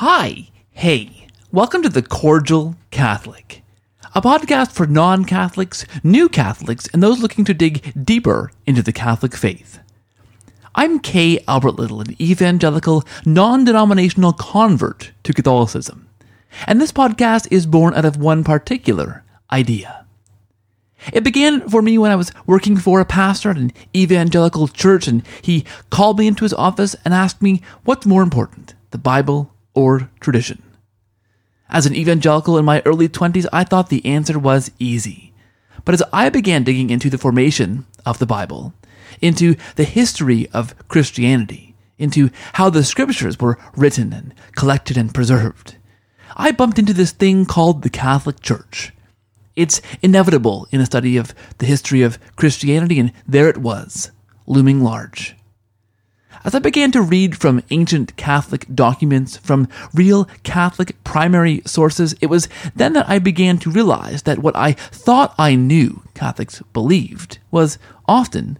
Hi, hey, welcome to The Cordial Catholic, a podcast for non Catholics, new Catholics, and those looking to dig deeper into the Catholic faith. I'm Kay Albert Little, an evangelical, non denominational convert to Catholicism, and this podcast is born out of one particular idea. It began for me when I was working for a pastor at an evangelical church, and he called me into his office and asked me what's more important, the Bible or tradition? As an evangelical in my early 20s, I thought the answer was easy. But as I began digging into the formation of the Bible, into the history of Christianity, into how the scriptures were written and collected and preserved, I bumped into this thing called the Catholic Church. It's inevitable in a study of the history of Christianity, and there it was, looming large. As I began to read from ancient Catholic documents, from real Catholic primary sources, it was then that I began to realize that what I thought I knew Catholics believed was often,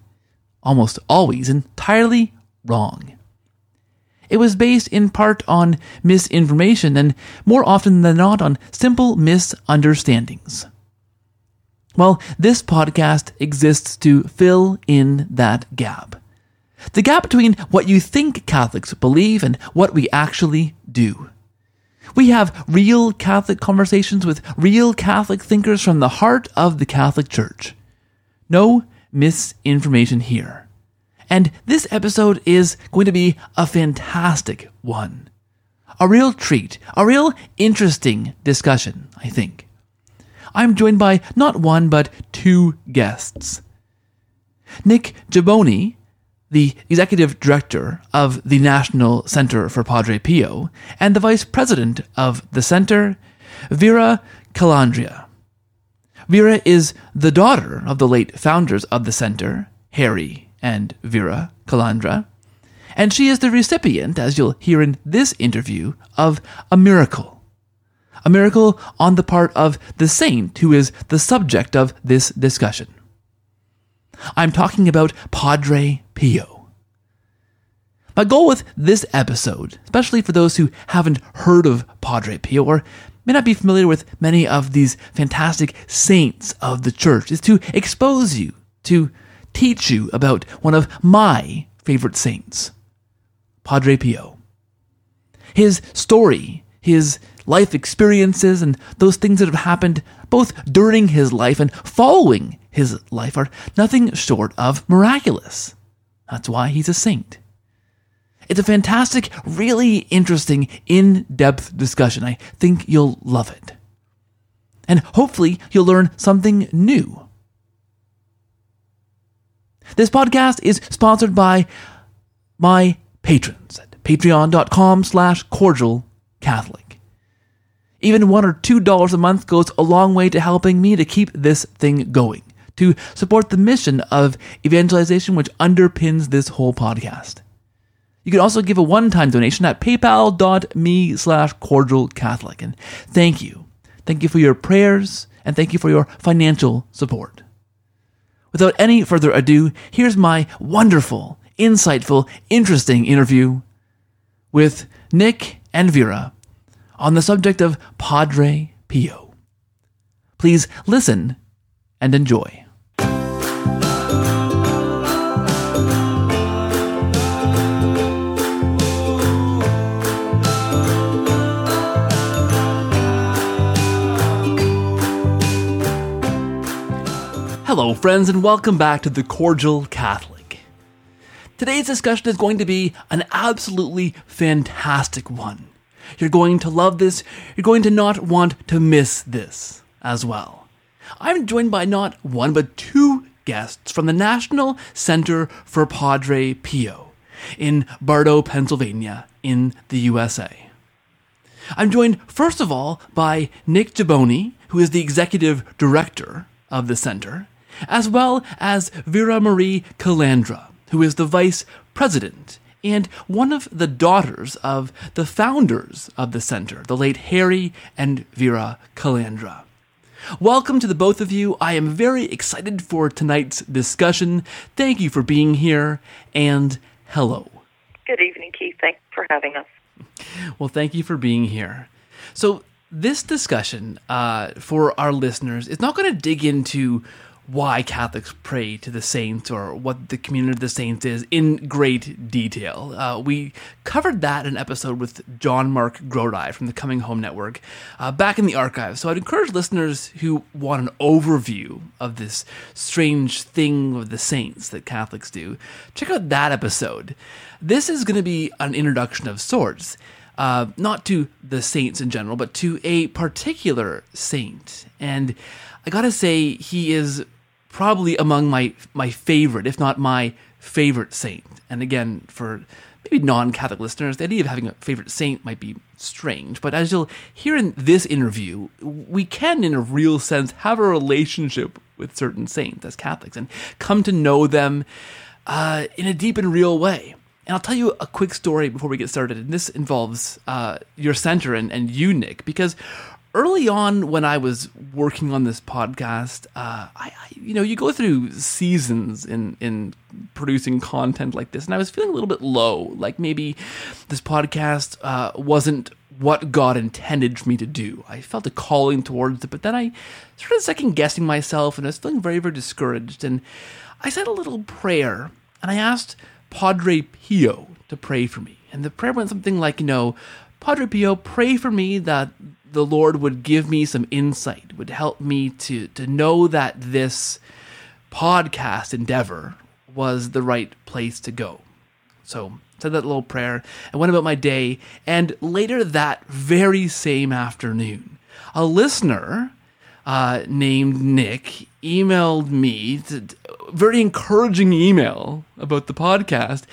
almost always, entirely wrong. It was based in part on misinformation and more often than not on simple misunderstandings. Well, this podcast exists to fill in that gap. The gap between what you think Catholics believe and what we actually do. We have real Catholic conversations with real Catholic thinkers from the heart of the Catholic Church. No misinformation here. And this episode is going to be a fantastic one. A real treat, a real interesting discussion, I think. I'm joined by not one, but two guests. Nick Gibboni the executive director of the National Center for Padre Pio, and the vice president of the center, Vera Calandra. Vera is the daughter of the late founders of the center, Harry and Vera Calandra, and she is the recipient, as you'll hear in this interview, of a miracle. A miracle on the part of the saint who is the subject of this discussion. I'm talking about Padre Pio. My goal with this episode, especially for those who haven't heard of Padre Pio or may not be familiar with many of these fantastic saints of the church, is to expose you, to teach you about one of my favorite saints, Padre Pio. His story, his life experiences, and those things that have happened both during his life and following his life are nothing short of miraculous. That's why he's a saint. It's a fantastic, really interesting, in depth discussion. I think you'll love it. And hopefully, you'll learn something new. This podcast is sponsored by my patrons at patreon.com slash cordial Catholic. Even one or two dollars a month goes a long way to helping me to keep this thing going to support the mission of evangelization which underpins this whole podcast. You can also give a one-time donation at paypal.me slash cordial Catholic. And thank you. Thank you for your prayers and thank you for your financial support. Without any further ado, here's my wonderful, insightful, interesting interview with Nick and Vera on the subject of Padre Pio. Please listen and enjoy. Hello, friends, and welcome back to The Cordial Catholic. Today's discussion is going to be an absolutely fantastic one. You're going to love this, you're going to not want to miss this as well. I'm joined by not one, but two guests from the National Center for Padre Pio in Barto, Pennsylvania, in the USA. I'm joined, first of all, by Nick Gibboni, who is the executive director of the center, as well as Vera Marie Calandra, who is the vice president and one of the daughters of the founders of the center, the late Harry and Vera Calandra. Welcome to the both of you. I am very excited for tonight's discussion. Thank you for being here, and hello. Good evening, Keith. Thanks for having us. Well, thank you for being here. So, this discussion uh, for our listeners is not going to dig into why Catholics pray to the saints or what the community of the saints is in great detail. Uh, we covered that in an episode with JonMarc Grodi from the Coming Home Network uh, back in the archives. So I'd encourage listeners who want an overview of this strange thing of the saints that Catholics do, check out that episode. This is going to be an introduction of sorts. Uh, not to the saints in general, but to a particular saint. And I gotta say, he is probably among my my favorite, if not my favorite saint. And again, for maybe non-Catholic listeners, the idea of having a favorite saint might be strange. But as you'll hear in this interview, we can, in a real sense, have a relationship with certain saints as Catholics and come to know them uh, in a deep and real way. And I'll tell you a quick story before we get started. And this involves uh, your center and, and you, Nick, because early on when I was working on this podcast, uh, I, I, you know, you go through seasons in in producing content like this, and I was feeling a little bit low, like maybe this podcast uh, wasn't what God intended for me to do. I felt a calling towards it, but then I started second guessing myself, and I was feeling very, very discouraged. And I said a little prayer, and I asked Padre Pio to pray for me, and the prayer went something like, you know. Padre Pio, pray for me that the Lord would give me some insight, would help me to to know that this podcast endeavor was the right place to go. So said that little prayer and went about my day. And later that very same afternoon, a listener uh, named Nick emailed me to, very encouraging email about the podcast.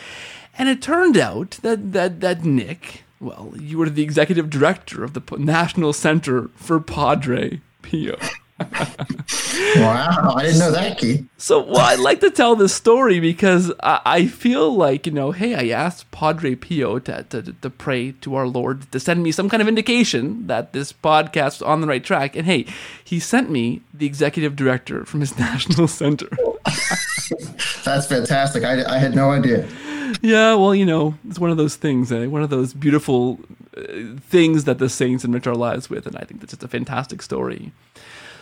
And it turned out that that that Nick well, you were the executive director of the National Center for Padre Pio. wow, I didn't know that, Keith. So, well, I like to tell this story because I, I, feel like, you know, hey, I asked Padre Pio to, to, to pray to our Lord to send me some kind of indication that this podcast was on the right track. And hey, he sent me the executive director from his national center. That's fantastic. I, I had no idea yeah, well, you know, it's one of those things, eh? one of those beautiful uh, things that the saints enrich our lives with, and I think that's just a fantastic story.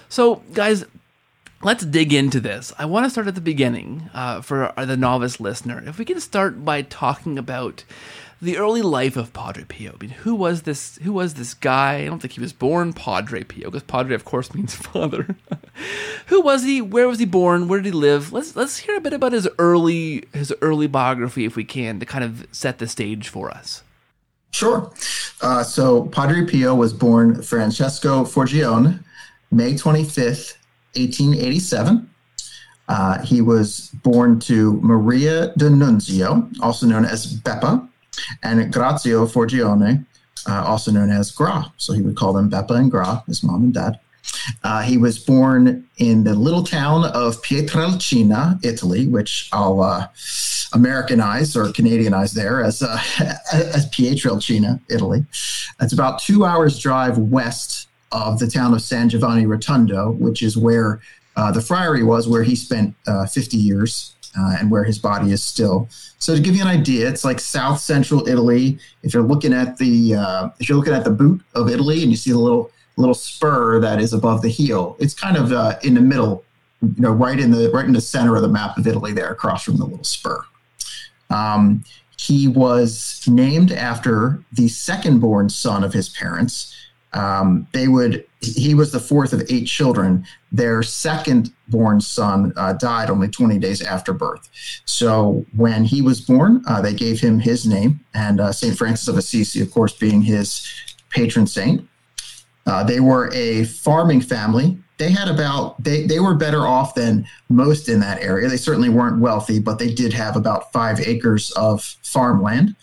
So, guys, let's dig into this. I want to start at the beginning uh, for the novice listener. If we can start by talking about the early life of Padre Pio. I mean, who was this? Who was this guy? I don't think he was born Padre Pio, because Padre, of course, means father. who was he? Where was he born? Where did he live? Let's let's hear a bit about his early his early biography, if we can, to kind of set the stage for us. Sure. Uh, so Padre Pio was born Francesco Forgione, May twenty fifth, eighteen eighty seven. Uh, he was born to Maria D'Annunzio, also known as Beppa, and Grazio Forgione, uh, also known as Gra. So he would call them Beppa and Gra, his mom and dad. Uh, he was born in the little town of Pietrelcina, Italy, which I'll uh, Americanize or Canadianize there as, uh, as Pietrelcina, Italy. It's about two hours drive west of the town of San Giovanni Rotondo, which is where uh, the friary was, where he spent uh, 50 years uh, and where his body is still. So to give you an idea, it's like south central Italy. If you're looking at the uh, if you're looking at the boot of Italy and you see the little little spur that is above the heel, it's kind of uh, in the middle, you know, right in the right in the center of the map of Italy, there across from the little spur. Um, he was named after the second born son of his parents, um, they would he was the fourth of eight children. Their second born son uh, died only 20 days after birth. So when he was born uh, they gave him his name and uh, st francis of assisi of course being his patron saint. Uh, they were a farming family. They had about they, they were better off than most in that area. They certainly weren't wealthy but they did have about five acres of farmland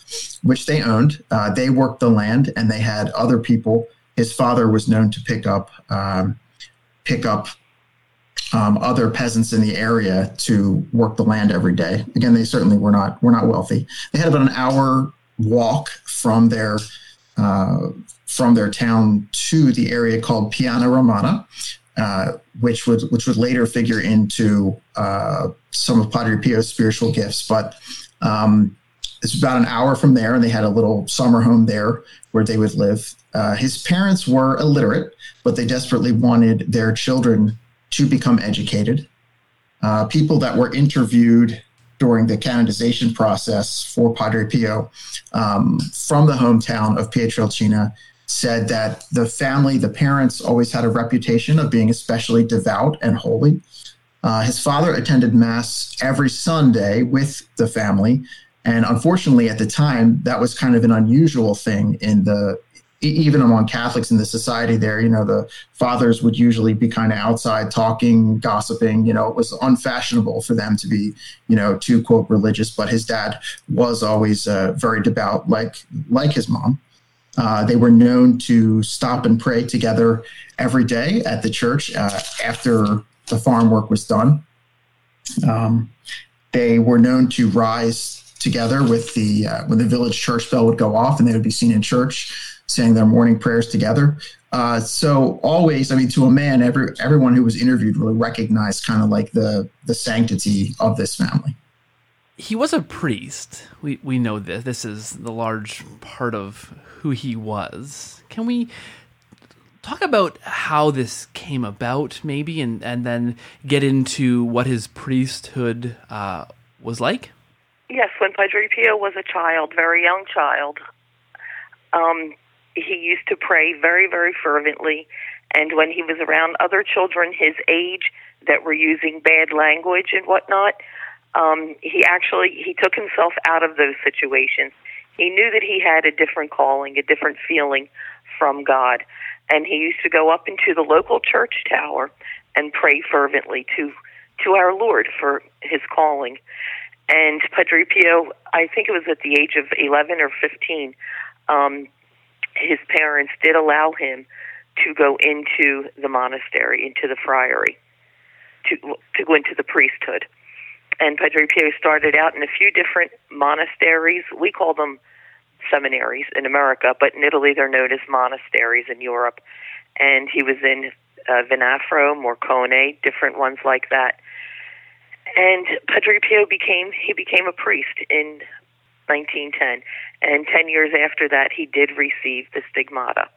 which they owned. Uh, they worked the land and they had other people his father was known to pick up um, pick up um, other peasants in the area to work the land every day. Again, they certainly were not were not wealthy. They had about an hour walk from their uh, from their town to the area called Piana Romana, uh, which would which would later figure into uh, some of Padre Pio's spiritual gifts. But um, it's about an hour from there, and they had a little summer home there where they would live. Uh, his parents were illiterate, but they desperately wanted their children to become educated. Uh, people that were interviewed during the canonization process for Padre Pio um, from the hometown of Pietrelcina said that the family, the parents, always had a reputation of being especially devout and holy. Uh, his father attended Mass every Sunday with the family. And unfortunately, at the time, that was kind of an unusual thing in the even among Catholics in the society there, you know, the fathers would usually be kind of outside talking, gossiping. You know, it was unfashionable for them to be, you know, too quote religious. But his dad was always uh, very devout, like like his mom. Uh, they were known to stop and pray together every day at the church uh, after the farm work was done. Um, they were known to rise together with the uh, when the village church bell would go off, and they would be seen in church saying their morning prayers together. Uh, so always, I mean, to a man, every everyone who was interviewed really recognized kind of like the the sanctity of this family. He was a priest. We we know this. This is the large part of who he was. Can we talk about how this came about, maybe, and and then get into what his priesthood uh, was like? Yes, when Padre Pio was a child, very young child, um, he used to pray very, very fervently. And when he was around other children his age that were using bad language and whatnot, um, he actually he took himself out of those situations. He knew that he had a different calling, a different feeling from God, and he used to go up into the local church tower and pray fervently to to our Lord for his calling. And Padre Pio, I think it was at the age of 11 or 15, um, his parents did allow him to go into the monastery, into the friary, to to go into the priesthood. And Padre Pio started out in a few different monasteries. We call them seminaries in America, but in Italy they're known as monasteries in Europe. And he was in uh, Venafro, Morcone, different ones like that. And Padre Pio became he became a priest in 1910. And 10 years after that, he did receive the stigmata.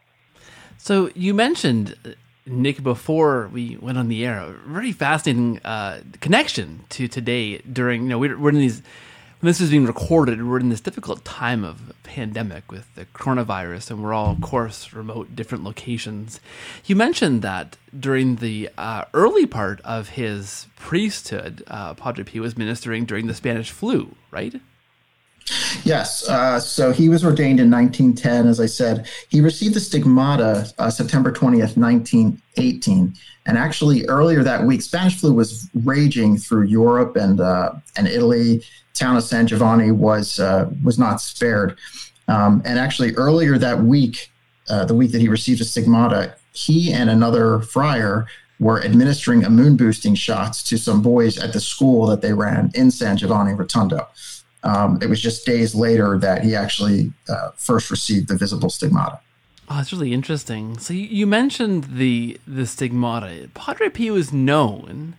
So you mentioned, Nick, before we went on the air, a very fascinating uh, connection to today during, you know, we're, in these, when this is being recorded, we're in this difficult time of pandemic with the coronavirus, and we're all, of course, remote, different locations. You mentioned that during the uh, early part of his priesthood, uh, Padre Pio was ministering during the Spanish flu, right? Yes. Uh, so he was ordained in 1910, as I said. He received the stigmata uh, September 20th, 1918. And actually, earlier that week, Spanish flu was raging through Europe and uh, and Italy. Town of San Giovanni was uh, was not spared. Um, and actually, earlier that week, uh, the week that he received a stigmata, he and another friar were administering immune boosting shots to some boys at the school that they ran in San Giovanni Rotondo. Um, it was just days later that he actually uh, first received the visible stigmata. Oh, that's really interesting. So you, you mentioned the the stigmata. Padre Pio is known,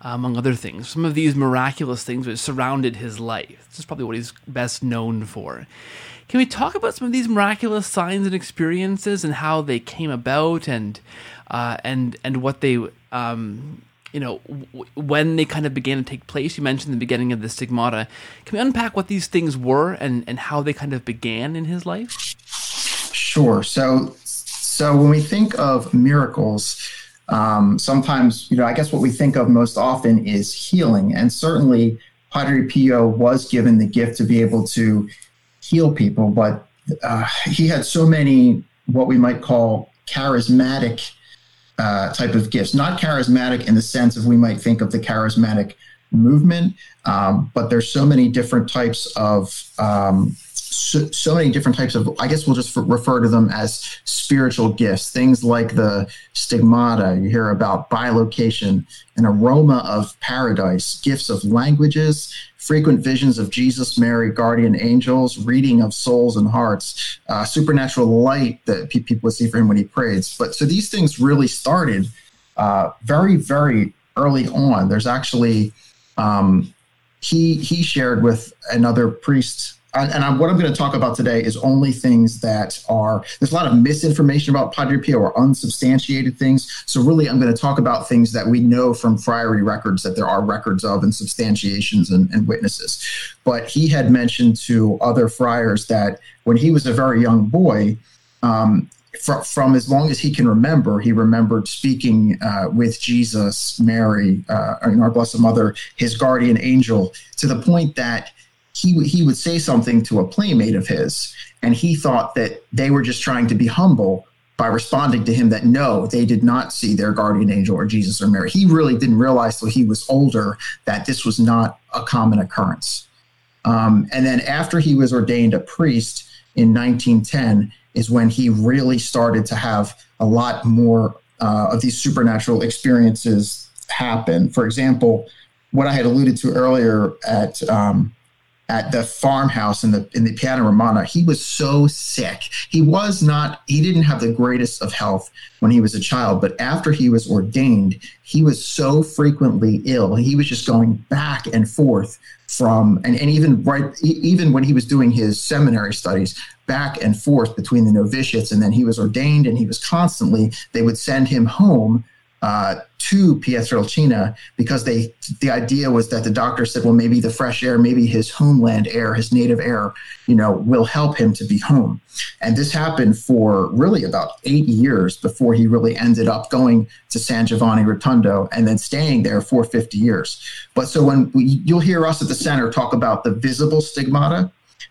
among other things, some of these miraculous things which surrounded his life. This is probably what he's best known for. Can we talk about some of these miraculous signs and experiences and how they came about and uh, and and what they um, you know, w- when they kind of began to take place. You mentioned the beginning of the stigmata. Can we unpack what these things were and, and how they kind of began in his life? Sure. So, so when we think of miracles, um, sometimes, you know, I guess what we think of most often is healing. And certainly, Padre Pio was given the gift to be able to heal people, but uh, he had so many what we might call charismatic uh, type of gifts, not charismatic in the sense of we might think of the charismatic movement, um, but there's so many different types of um, so, so, many different types of i guess we'll just refer to them as spiritual gifts. Things like the stigmata you hear about bilocation an aroma of paradise gifts of languages frequent visions of jesus mary guardian angels reading of souls and hearts uh, supernatural light that people would see for him when he prays. But so these things really started uh, very very early on. There's actually um, he he shared with another priest and I, what I'm going to talk about today is only things that are there's a lot of misinformation about Padre Pio or unsubstantiated things. So really, I'm going to talk about things that we know from friary records that there are records of and substantiations and, and witnesses. But he had mentioned to other friars that when he was a very young boy. Um, from, from as long as he can remember, he remembered speaking uh, with Jesus, Mary, uh, our Blessed Mother, his guardian angel, to the point that he he would say something to a playmate of his, and he thought that they were just trying to be humble by responding to him that no, they did not see their guardian angel or Jesus or Mary. He really didn't realize till he was older that this was not a common occurrence. Um, and then after he was ordained a priest in 1910 is when he really started to have a lot more uh, of these supernatural experiences happen. For example, what I had alluded to earlier at um, at the farmhouse in the in the Piana Romana, he was so sick. He was not. He didn't have the greatest of health when he was a child, but after he was ordained, he was so frequently ill. He was just going back and forth from and, and even right even when he was doing his seminary studies back and forth between the novitiates and then he was ordained and he was constantly they would send him home uh, to Pietrelcina because they the idea was that the doctor said, well, maybe the fresh air, maybe his homeland air, his native air, you know, will help him to be home. And this happened for really about eight years before he really ended up going to San Giovanni Rotondo and then staying there for 50 years. But so when we, you'll hear us at the center talk about the visible stigmata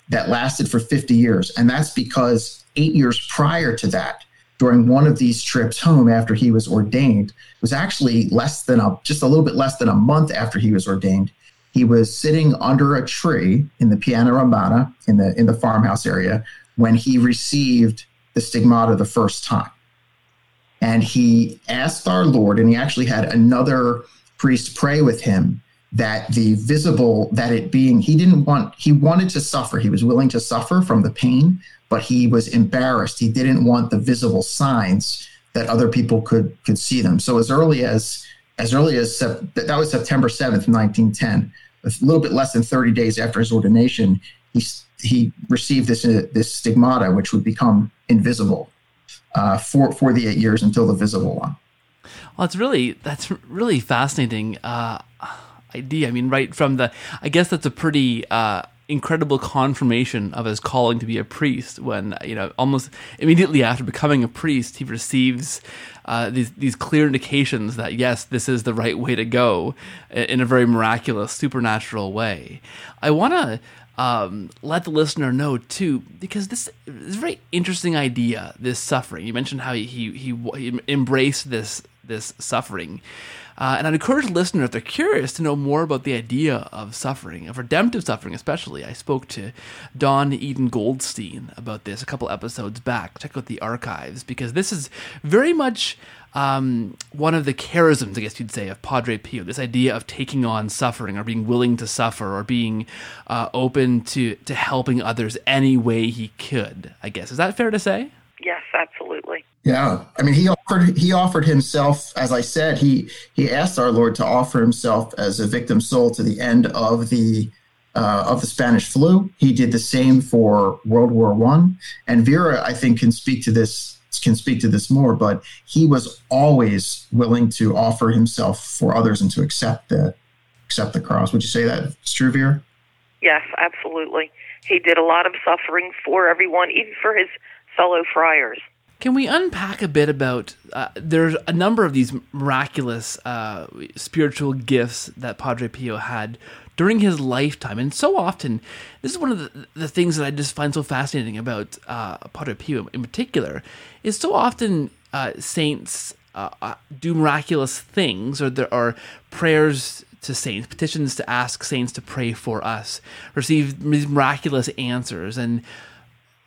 that lasted for 50 years, and that's because eight years prior to that during one of these trips home after he was ordained. Was actually less than a just a little bit less than a month after he was ordained. He was sitting under a tree in the piana romana in the in the farmhouse area when he received the stigmata the first time. And he asked our lord and he actually had another priest pray with him that the visible that it being he didn't want he wanted to suffer. He was willing to suffer from the pain but he was embarrassed. He didn't want the visible signs that other people could could see them. So as early as as early as that was September seventh, nineteen ten, a little bit less than thirty days after his ordination, he he received this uh, this stigmata, which would become invisible uh, for for the eight years until the visible one. Well, it's really that's really fascinating uh, idea. I mean, right from the, I guess that's a pretty uh, incredible confirmation of his calling to be a priest when you know almost immediately after becoming a priest he receives uh, these these clear indications that yes this is the right way to go in a very miraculous supernatural way i want to um, let the listener know too, because this is a very interesting idea. This suffering. You mentioned how he he, he embraced this this suffering, uh, and I'd encourage listeners, if they're curious, to know more about the idea of suffering, of redemptive suffering, especially. I spoke to Dawn Eden Goldstein about this a couple episodes back. Check out the archives because this is very much um, one of the charisms, I guess you'd say, of Padre Pio. This idea of taking on suffering, or being willing to suffer, or being uh, open to to helping others any way he could. I guess is that fair to say? Yes, absolutely. Yeah, I mean, he offered he offered himself, as I said, he he asked our Lord to offer himself as a victim soul to the end of the uh, of the Spanish flu. He did the same for World War One, and Vera, I think, can speak to this can speak to this more. But he was always willing to offer himself for others and to accept the accept the cross. Would you say that it's true, Vera? Yes, absolutely. He did a lot of suffering for everyone, even for his fellow friars. Can we unpack a bit about? Uh, there's a number of these miraculous uh, spiritual gifts that Padre Pio had during his lifetime, and so often, this is one of the, the things that I just find so fascinating about uh, Padre Pio in particular. Is so often uh, saints uh, uh, do miraculous things, or there are prayers to saints, petitions to ask saints to pray for us, receive miraculous answers, and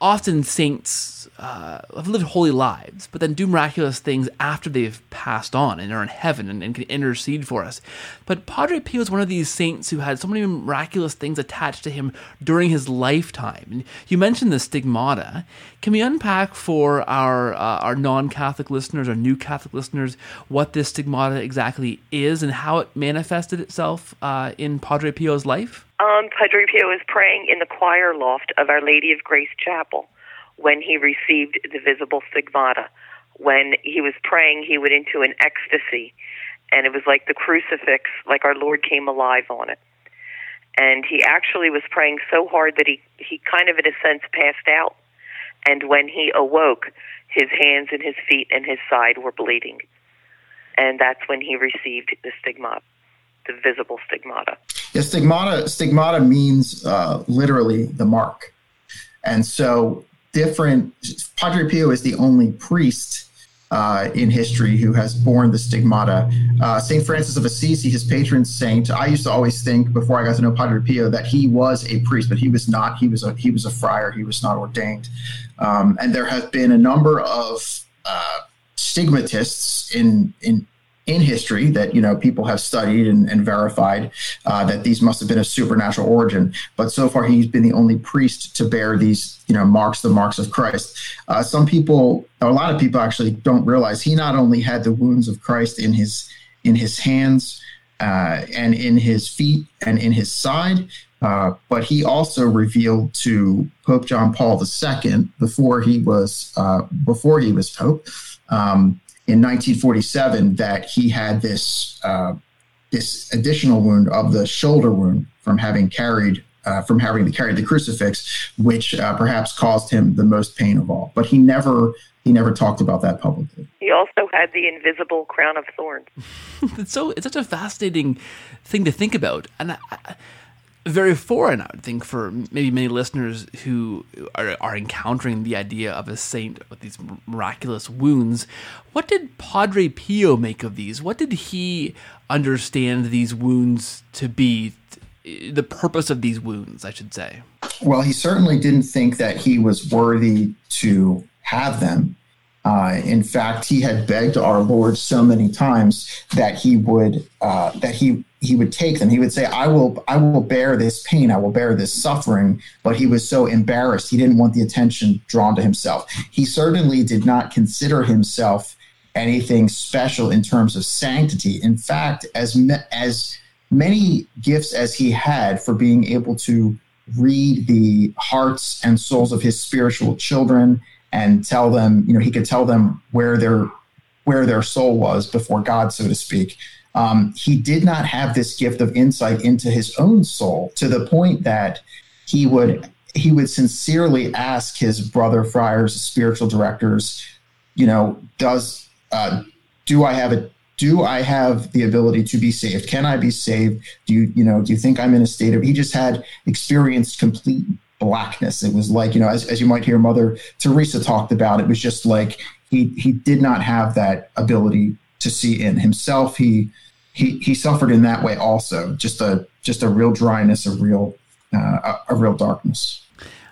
often saints uh, have lived holy lives, but then do miraculous things after they've passed on and are in heaven and, and, can intercede for us. But Padre Pio is one of these saints who had so many miraculous things attached to him during his lifetime. And you mentioned the stigmata. Can we unpack for our uh, our non-Catholic listeners, our new Catholic listeners, what this stigmata exactly is and how it manifested itself uh, in Padre Pio's life? Um, Padre Pio was praying in the choir loft of Our Lady of Grace Chapel when he received the visible stigmata. When he was praying, he went into an ecstasy, and it was like the crucifix, like our Lord came alive on it. And he actually was praying so hard that he, he kind of, in a sense, passed out. And when he awoke, his hands and his feet and his side were bleeding. And that's when he received the stigmata, the visible stigmata. Yeah, stigmata, stigmata means uh, literally the mark. And so different, Padre Pio is the only priest uh, in history who has borne the stigmata. Uh, St. Francis of Assisi, his patron saint, I used to always think before I got to know Padre Pio that he was a priest, but he was not. He was a he was a friar. He was not ordained. Um, and there have been a number of uh, stigmatists in in in history that you know people have studied and, and verified uh, that these must have been a supernatural origin. But so far, he's been the only priest to bear these you know marks, the marks of Christ. Uh, some people, a lot of people, actually don't realize he not only had the wounds of Christ in his in his hands uh, and in his feet and in his side. Uh, but he also revealed to Pope John Paul II before he was uh, before he was Pope um, in 1947 that he had this uh, this additional wound of the shoulder wound from having carried uh, from having to carry the crucifix, which uh, perhaps caused him the most pain of all. But he never he never talked about that publicly. He also had the invisible crown of thorns. it's so it's such a fascinating thing to think about, and. I, very foreign, I would think, for maybe many listeners who are, are encountering the idea of a saint with these miraculous wounds. What did Padre Pio make of these? What did he understand these wounds to be? The purpose of these wounds, I should say. Well, he certainly didn't think that he was worthy to have them. Uh, in fact, he had begged our Lord so many times that he would uh, that he he would take them. He would say, "I will I will bear this pain. I will bear this suffering." But he was so embarrassed; he didn't want the attention drawn to himself. He certainly did not consider himself anything special in terms of sanctity. In fact, as as many gifts as he had for being able to read the hearts and souls of his spiritual children and tell them, you know, he could tell them where their where their soul was before God, so to speak. Um, he did not have this gift of insight into his own soul to the point that he would he would sincerely ask his brother friars, spiritual directors, you know, does uh, do I have a do I have the ability to be saved? Can I be saved? Do you, you know, do you think I'm in a state of, he just had experienced complete blackness. It was like, you know, as, as you might hear Mother Teresa talked about, it was just like he he did not have that ability to see in himself. He he he suffered in that way also. Just a just a real dryness, a real uh, a, a real darkness.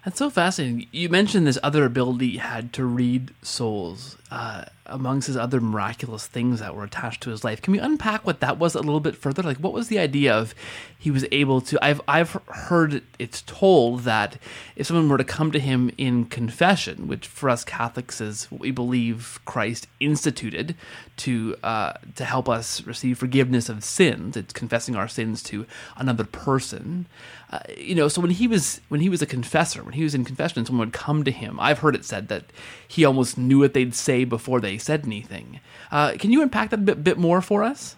That's so fascinating. You mentioned this other ability he had to read souls. Uh, amongst his other miraculous things that were attached to his life. Can we unpack what that was a little bit further? Like, what was the idea of he was able to? I've I've heard it's told that if someone were to come to him in confession, which for us Catholics is what we believe Christ instituted to uh, to help us receive forgiveness of sins, it's confessing our sins to another person. Uh, you know, so when he was when he was a confessor, when he was in confession, someone would come to him. I've heard it said that he almost knew what they'd say before they said anything. Uh, can you unpack that a bit, bit more for us?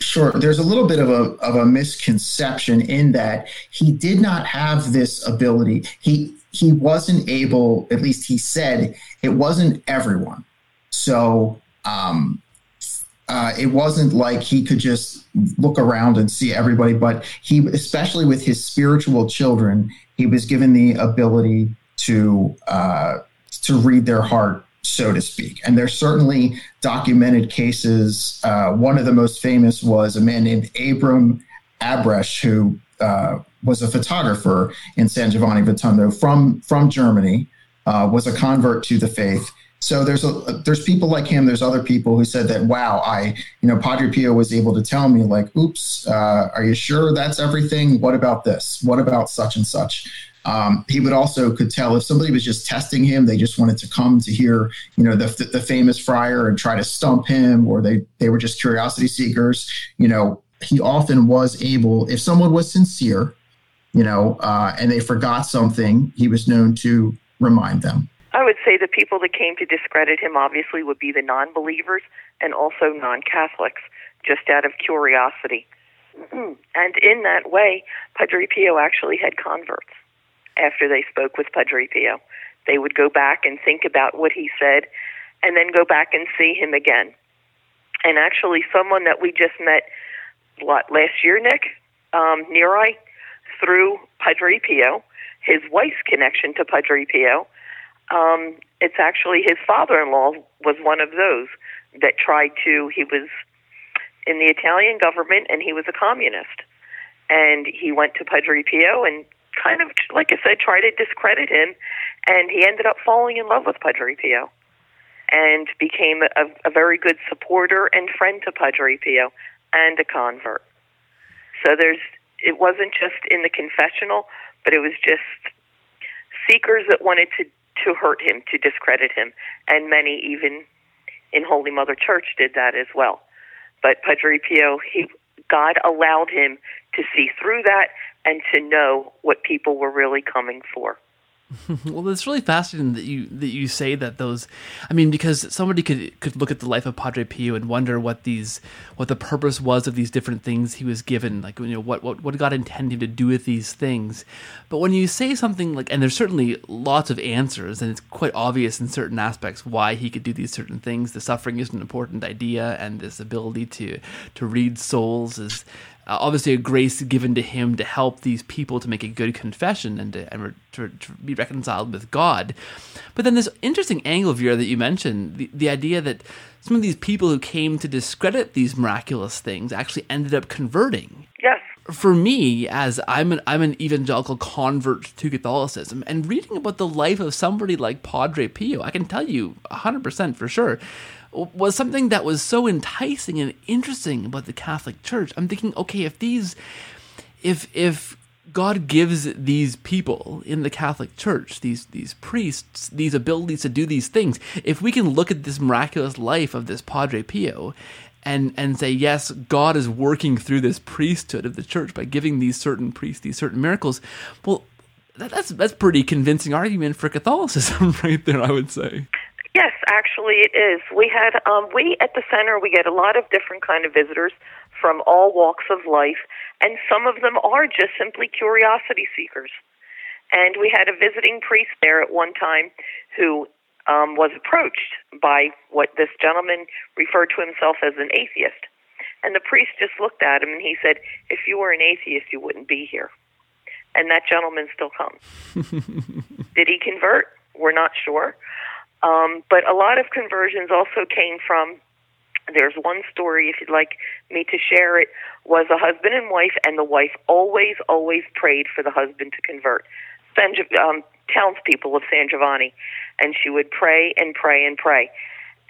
Sure. There's a little bit of a of a misconception in that he did not have this ability. He he wasn't able, at least he said, it wasn't everyone. So um, uh, it wasn't like he could just look around and see everybody, but he, especially with his spiritual children, he was given the ability to uh, to read their heart, so to speak. And there's certainly documented cases. Uh, one of the most famous was a man named Abram Abresch, who uh, was a photographer in San Giovanni Rotondo from from Germany, uh, was a convert to the faith so there's a there's people like him. There's other people who said that. Wow, I you know Padre Pio was able to tell me like, oops, uh, are you sure that's everything? What about this? What about such and such? Um, he would also could tell if somebody was just testing him, they just wanted to come to hear, you know, the, the famous friar and try to stump him, or they they were just curiosity seekers. You know, he often was able, if someone was sincere, you know, uh, and they forgot something, he was known to remind them. I would say the people that came to discredit him obviously would be the non believers and also non Catholics, just out of curiosity. and in that way, Padre Pio actually had converts after they spoke with Padre Pio. They would go back and think about what he said and then go back and see him again. And actually, someone that we just met what, last year, Nick, um, Neri, through Padre Pio, his wife's connection to Padre Pio, um, it's actually his father-in-law was one of those that tried to. He was in the Italian government, and he was a communist, and he went to Padre Pio and kind of, like I said, tried to discredit him, and he ended up falling in love with Padre Pio, and became a, a very good supporter and friend to Padre Pio, and a convert. So there's, it wasn't just in the confessional, but it was just seekers that wanted to to hurt him, to discredit him, and many even in Holy Mother Church did that as well. But Padre Pio, he God allowed him to see through that and to know what people were really coming for. well, it's really fascinating that you that you say that those. I mean, because somebody could could look at the life of Padre Pio and wonder what these what the purpose was of these different things he was given, like you know what what what God intended him to do with these things. But when you say something like, and there's certainly lots of answers, and it's quite obvious in certain aspects why he could do these certain things. The suffering is an important idea, and this ability to to read souls is uh, obviously a grace given to him to help these people to make a good confession and to, and to, to be reconciled with God. But then this interesting angle, Vera, that you mentioned, the, the idea that some of these people who came to discredit these miraculous things actually ended up converting. Yes. For me, as I'm an I'm an evangelical convert to Catholicism, and reading about the life of somebody like Padre Pio, I can tell you 100% for sure was something that was so enticing and interesting about the Catholic Church. I'm thinking, okay, if these, if if God gives these people in the Catholic Church, these these priests, these abilities to do these things, if we can look at this miraculous life of this Padre Pio and and say yes god is working through this priesthood of the church by giving these certain priests these certain miracles well that, that's that's pretty convincing argument for catholicism right there i would say Yes, actually it is. We had um, we at the center we get a lot of different kind of visitors from all walks of life, and some of them are just simply curiosity seekers. And we had a visiting priest there at one time who um, was approached by what this gentleman referred to himself as an atheist. And the priest just looked at him and he said, If you were an atheist, you wouldn't be here. And that gentleman still comes. Did he convert? We're not sure. Um, but a lot of conversions also came from. There's one story, if you'd like me to share it, was a husband and wife, and the wife always, always prayed for the husband to convert. San, um, townspeople of San Giovanni, and she would pray and pray and pray.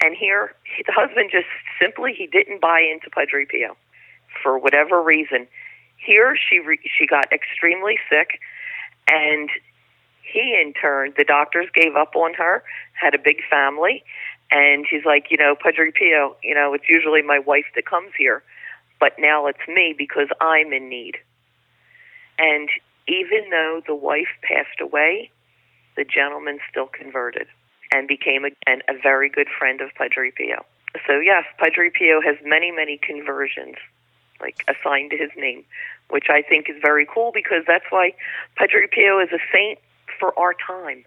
And here, the husband just simply he didn't buy into Padre Pio for whatever reason. Here, she re- she got extremely sick, and he, in turn, the doctors gave up on her, had a big family, and he's like, you know, Padre Pio, you know, it's usually my wife that comes here, but now it's me because I'm in need. And even though the wife passed away, the gentleman still converted and became again a very good friend of Padre Pio. So yes, Padre Pio has many, many conversions, like assigned to his name, which I think is very cool because that's why Padre Pio is a saint for our time.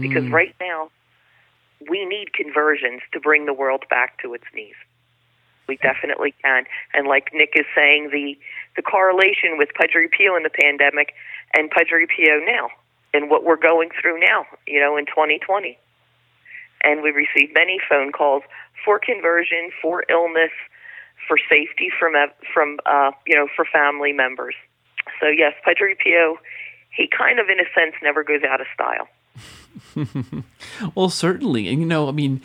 Because Mm. right now, we need conversions to bring the world back to its knees. We definitely can. And like Nick is saying, the, the correlation with Padre Pio in the pandemic and Padre Pio now, and what we're going through now, you know, in 2020. And we receive many phone calls for conversion, for illness, for safety from from uh, you know for family members. So yes, Padre Pio, he kind of in a sense never goes out of style. well, certainly, and you know, I mean,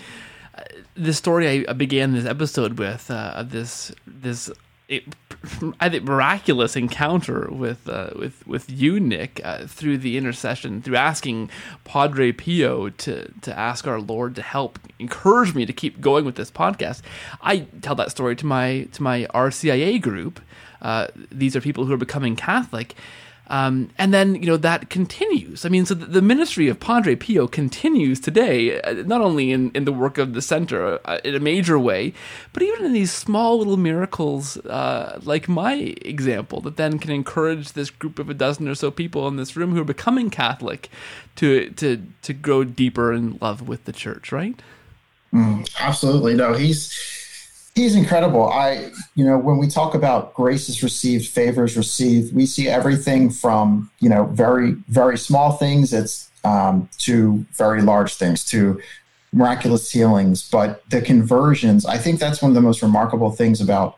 uh, the story I, began this episode with uh, this this it, I think miraculous encounter with uh, with with you, Nick, uh, through the intercession, through asking Padre Pio to to ask our Lord to help encourage me to keep going with this podcast. I tell that story to my to my RCIA group. Uh, these are people who are becoming Catholic. Um, and then, you know, that continues. I mean, so the, ministry of Padre Pio continues today, uh, not only in, in the work of the center uh, in a major way, but even in these small little miracles, uh, like my example, that then can encourage this group of a dozen or so people in this room who are becoming Catholic to, to, to grow deeper in love with the church, right? Mm, absolutely. No, he's he's incredible. I, you know, when we talk about graces received, favors received, we see everything from, you know, very, very small things it's, um, to very large things, to miraculous healings. But the conversions, I think that's one of the most remarkable things about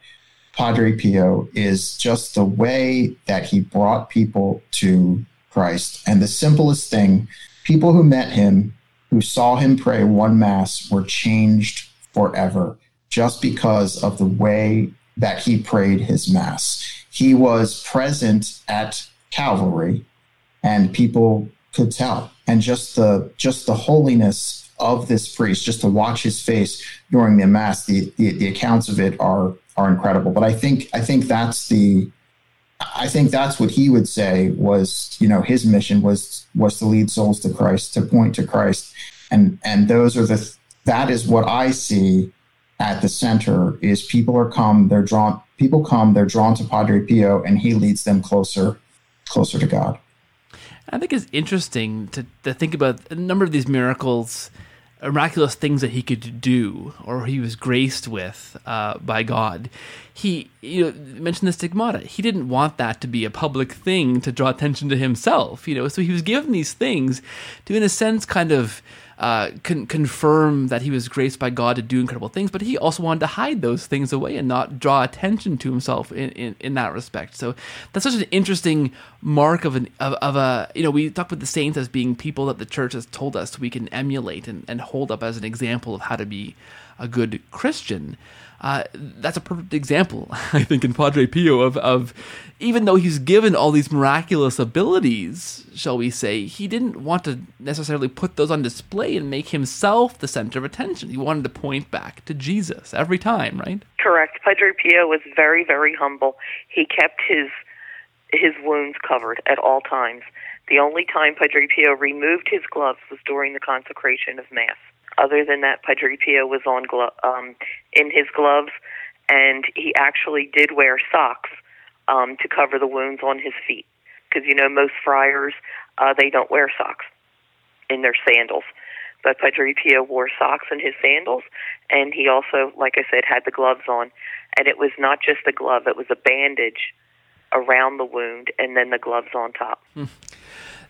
Padre Pio is just the way that he brought people to Christ. And the simplest thing, people who met him, who saw him pray one mass, were changed forever just because of the way that he prayed his mass. He was present at Calvary and people could tell. And just the just the holiness of this priest, just to watch his face during the mass, the, the, the accounts of it are are incredible. But I think I think that's the I think that's what he would say was, you know, his mission was was to lead souls to Christ, to point to Christ, and and those are the that is what I see at the center is people are come, they're drawn, people come, they're drawn to Padre Pio, and he leads them closer, closer to God. I think it's interesting to, to think about a number of these miracles, miraculous things that he could do or he was graced with uh, by God. He you know, mentioned the stigmata. He didn't want that to be a public thing to draw attention to himself, you know. So he was given these things to, in a sense, kind of uh, con- confirm that he was graced by God to do incredible things, but he also wanted to hide those things away and not draw attention to himself in, in, in that respect. So that's such an interesting mark of an of, of, a you know we talk about the saints as being people that the church has told us we can emulate and, and hold up as an example of how to be a good Christian. Uh, that's a perfect example, I think, in Padre Pio of, of even though he's given all these miraculous abilities, shall we say, he didn't want to necessarily put those on display and make himself the center of attention. He wanted to point back to Jesus every time, right? Correct. Padre Pio was very, very humble. He kept his his wounds covered at all times. The only time Padre Pio removed his gloves was during the consecration of Mass. Other than that, Padre Pio was on glo- um, in his gloves, and he actually did wear socks um, to cover the wounds on his feet. Because you know most friars uh, they don't wear socks in their sandals, but Padre Pio wore socks in his sandals, and he also, like I said, had the gloves on, and it was not just a glove; it was a bandage around the wound, and then the gloves on top.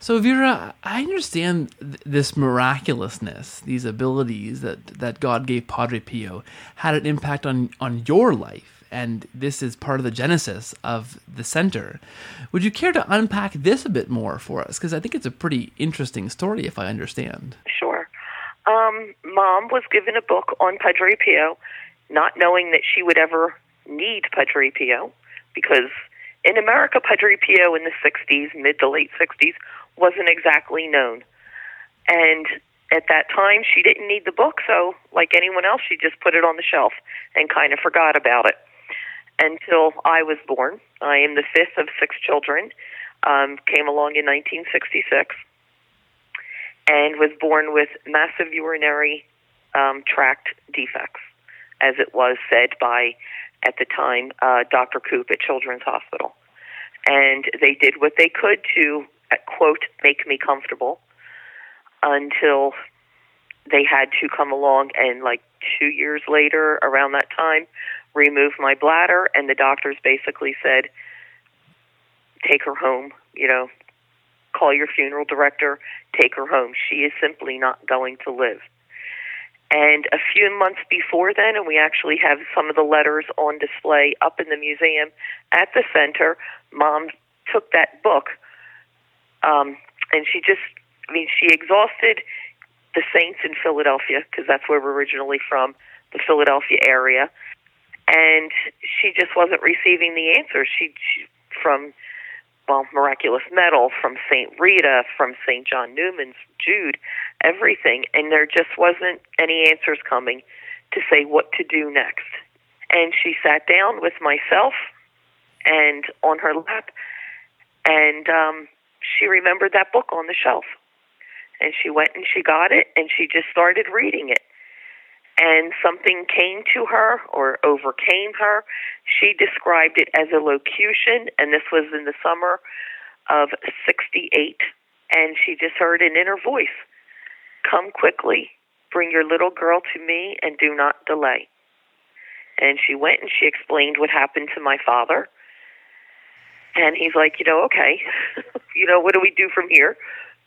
So Vera, I understand th- this miraculousness, these abilities that that God gave Padre Pio had an impact on on your life, and this is part of the genesis of the center. Would you care to unpack this a bit more for us? Because I think it's a pretty interesting story, if I understand. Sure. Um, Mom was given a book on Padre Pio, not knowing that she would ever need Padre Pio, because in America, Padre Pio in the 60s, mid to late 60s, wasn't exactly known. And at that time, she didn't need the book, so like anyone else, she just put it on the shelf and kind of forgot about it until I was born. I am the fifth of six children. Um, came along in 1966 and was born with massive urinary um, tract defects, as it was said by, at the time, uh, Dr. Koop at Children's Hospital. And they did what they could to quote, make me comfortable until they had to come along and like two years later around that time remove my bladder and the doctors basically said take her home you know. Call your funeral director take her home. She is simply not going to live. And a few months before then and we actually have some of the letters on display up in the museum at the center mom took that book um, and she just, I mean, she exhausted the Saints in Philadelphia because that's where we're originally from, the Philadelphia area, and she just wasn't receiving the answers. She, she from well, miraculous medal from Saint Rita, from Saint John Neumann's Jude, everything, and there just wasn't any answers coming to say what to do next. And she sat down with myself and on her lap And um, she remembered that book on the shelf. And she went and she got it and she just started reading it. And something came to her or overcame her. She described it as a locution, and this was in the summer of 68. And she just heard an inner voice Come quickly, bring your little girl to me, and do not delay. And she went and she explained what happened to my father. And he's like, you know, okay, you know, what do we do from here?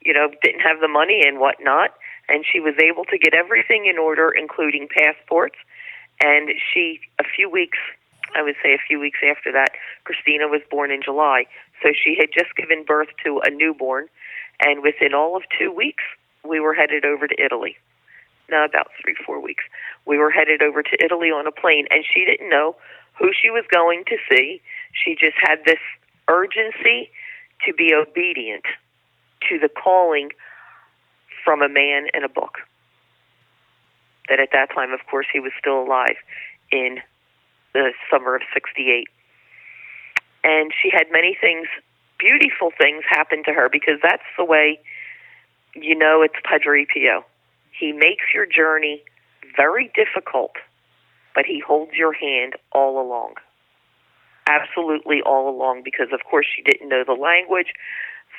You know, didn't have the money and whatnot. And she was able to get everything in order, including passports. And she, a few weeks, I would say a few weeks after that, Christina was born in July. So she had just given birth to a newborn. And within all of two weeks, we were headed over to Italy. No, about three, four weeks. We were headed over to Italy on a plane, and she didn't know who she was going to see. She just had this urgency to be obedient to the calling from a man in a book. That at that time, of course, he was still alive in the summer of 68. And she had many things, beautiful things happen to her because that's the way you know it's Padre Pio. He makes your journey very difficult, but he holds your hand all along. Absolutely all along, because of course she didn't know the language.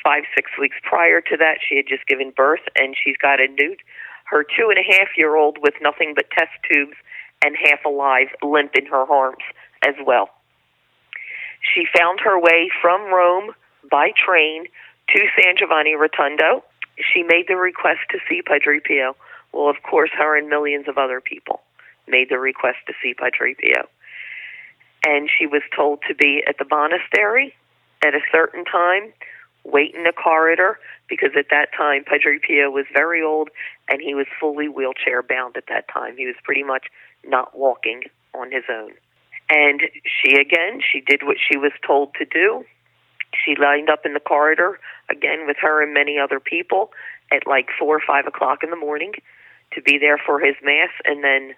Five, six weeks prior to that, she had just given birth, and she's got a new, her two and a half year old with nothing but test tubes and half alive, limp in her arms as well. She found her way from Rome by train to San Giovanni Rotondo she made the request to see Padre Pio. Well, of course, her and millions of other people made the request to see Padre Pio. And she was told to be at the monastery at a certain time, wait in the corridor, because at that time Padre Pio was very old and he was fully wheelchair bound at that time. He was pretty much not walking on his own. And she again, she did what she was told to do. She lined up in the corridor again with her and many other people at like four or five o'clock in the morning to be there for his mass and then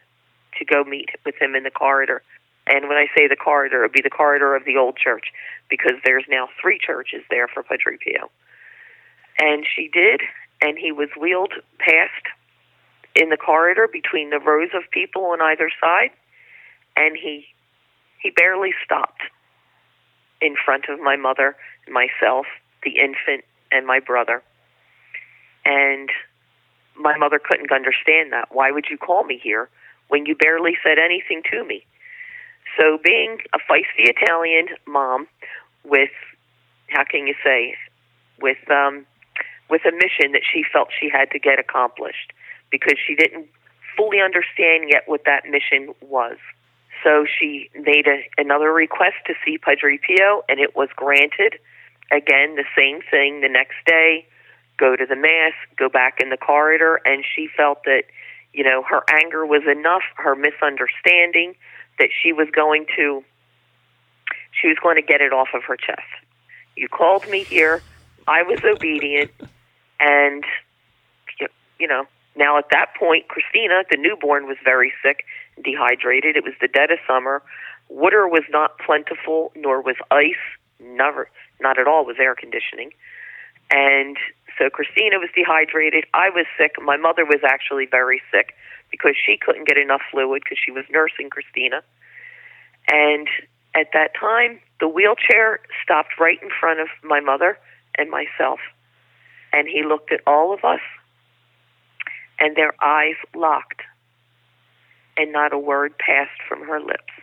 to go meet with him in the corridor. And when I say the corridor, it would be the corridor of the old church because there's now three churches there for Padre Pio. And she did, and he was wheeled past in the corridor between the rows of people on either side, and he he barely stopped in front of my mother, myself, the infant, and my brother. And my mother couldn't understand that. Why would you call me here when you barely said anything to me? So, being a feisty Italian mom with, how can you say, with um, with a mission that she felt she had to get accomplished because she didn't fully understand yet what that mission was. So she made a, another request to see Padre Pio, and it was granted. Again, the same thing the next day go to the Mass, go back in the corridor, and she felt that, you know, her anger was enough, her misunderstanding, that she was going to she was going to get it off of her chest. You called me here, I was obedient, and you know, now, at that point, Christina, the newborn, was very sick, dehydrated. It was the dead of summer. Water was not plentiful, nor was ice. Never, not at all, was air conditioning. And so Christina was dehydrated. I was sick. My mother was actually very sick because she couldn't get enough fluid because she was nursing Christina. And at that time, the wheelchair stopped right in front of my mother and myself. And he looked at all of us and their eyes locked, and not a word passed from her lips.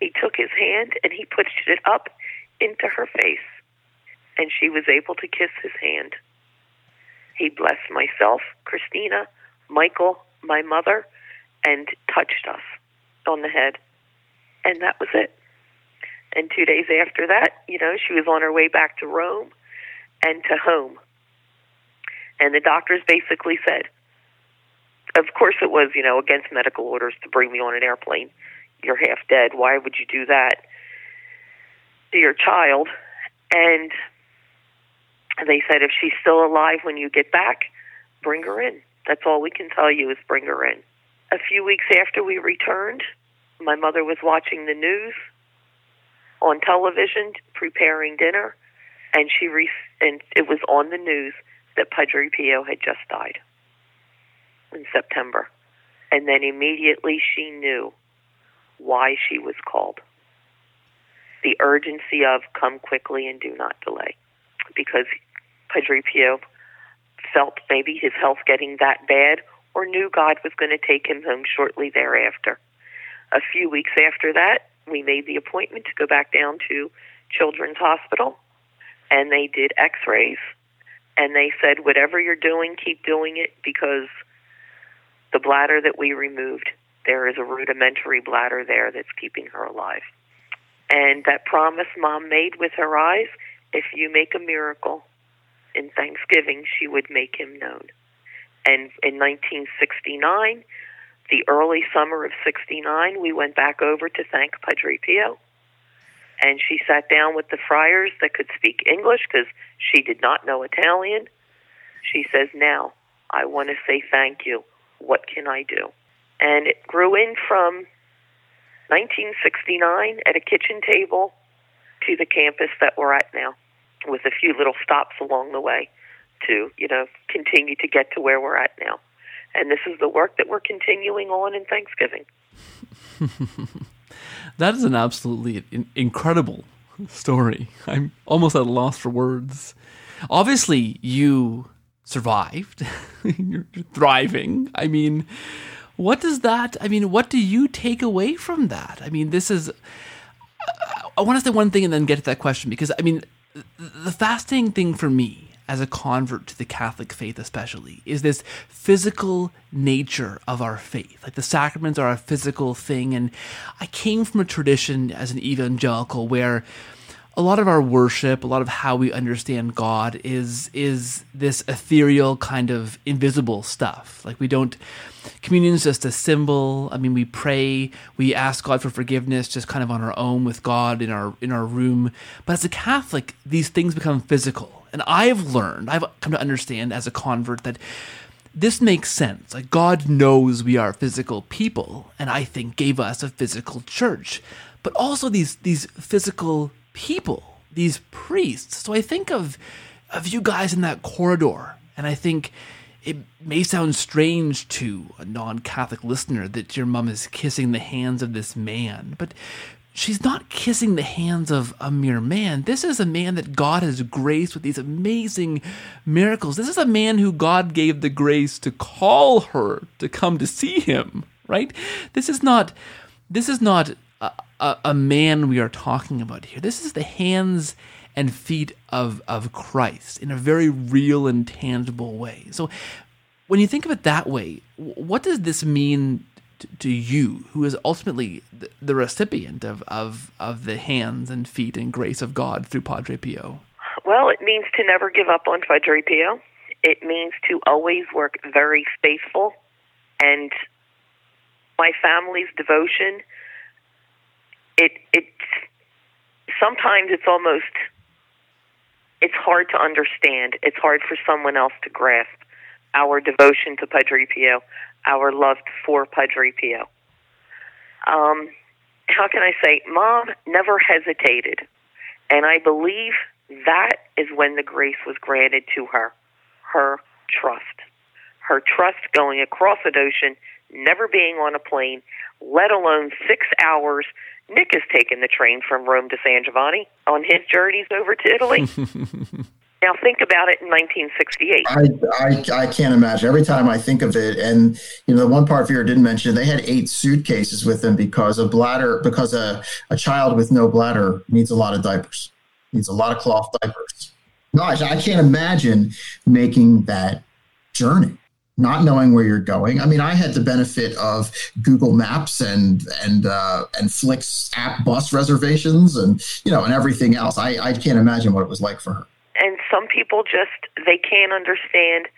He took his hand and he pushed it up into her face, and she was able to kiss his hand. He blessed myself, Christina, Michael, my mother, and touched us on the head. And that was it. And two days after that, you know, she was on her way back to Rome and to home. And the doctors basically said, of course it was, you know, against medical orders to bring me on an airplane. You're half dead. Why would you do that to your child? And they said, if she's still alive when you get back, bring her in. That's all we can tell you is bring her in. A few weeks after we returned, my mother was watching the news on television, preparing dinner, and she re- and it was on the news that Padre Pio had just died in September, and then immediately she knew why she was called. The urgency of come quickly and do not delay, because Padre Pio felt maybe his health getting that bad or knew God was going to take him home shortly thereafter. A few weeks after that, we made the appointment to go back down to Children's Hospital and they did x rays and they said, whatever you're doing, keep doing it because the bladder that we removed, there is a rudimentary bladder there that's keeping her alive. And that promise mom made with her eyes if you make a miracle in Thanksgiving, she would make him known. And in 1969, the early summer of 69, we went back over to thank Padre Pio. And she sat down with the friars that could speak English because she did not know Italian. She says, Now, I want to say thank you. What can I do? And it grew in from 1969 at a kitchen table to the campus that we're at now, with a few little stops along the way to, you know, continue to get to where we're at now. And this is the work that we're continuing on in Thanksgiving. that is an absolutely incredible story. I'm almost at a loss for words. Obviously, you survived. You're thriving. I mean, what does that, I mean, what do you take away from that? I mean, this is, I want to say one thing and then get to that question because, I mean, the fascinating thing for me as a convert to the Catholic faith, especially, is this physical nature of our faith. Like the sacraments are a physical thing. And I came from a tradition as an evangelical where a lot of our worship, a lot of how we understand God is is this ethereal kind of invisible stuff. Like we don't communion is just a symbol. I mean, we pray, we ask God for forgiveness just kind of on our own with God in our in our room. But as a Catholic, these things become physical. And I've learned, I've come to understand as a convert that this makes sense. Like God knows we are physical people, and I think gave us a physical church. But also these these physical people, these priests. So I think of of you guys in that corridor, and I think it may sound strange to a non-Catholic listener that your mom is kissing the hands of this man, but she's not kissing the hands of a mere man. This is a man that God has graced with these amazing miracles. This is a man who God gave the grace to call her to come to see him, right? This is not this is not a, a, man we are talking about here. This is the hands and feet of, of Christ in a very real and tangible way. So, when you think of it that way, what does this mean to, to you, who is ultimately the, the, recipient of, of, of the hands and feet and grace of God through Padre Pio? Well, it means to never give up on Padre Pio. It means to always work very faithful. And my family's devotion it it sometimes it's almost it's hard to understand. It's hard for someone else to grasp our devotion to Padre Pio, our love for Padre Pio. Um, how can I say? Mom never hesitated, and I believe that is when the grace was granted to her. Her trust, her trust going across an ocean, never being on a plane, let alone six hours Nick has taken the train from Rome to San Giovanni on his journeys over to Italy. now think about it in 1968. I, I, I can't imagine. Every time I think of it, and you know, the one part Vera didn't mention, they had eight suitcases with them because a bladder, because a, a child with no bladder needs a lot of diapers, needs a lot of cloth diapers. Gosh, I can't imagine making that journey not knowing where you're going. I mean, I had the benefit of Google Maps and and uh, and Flix app bus reservations and you know and everything else. I, I can't imagine what it was like for her. And some people just they can't understand.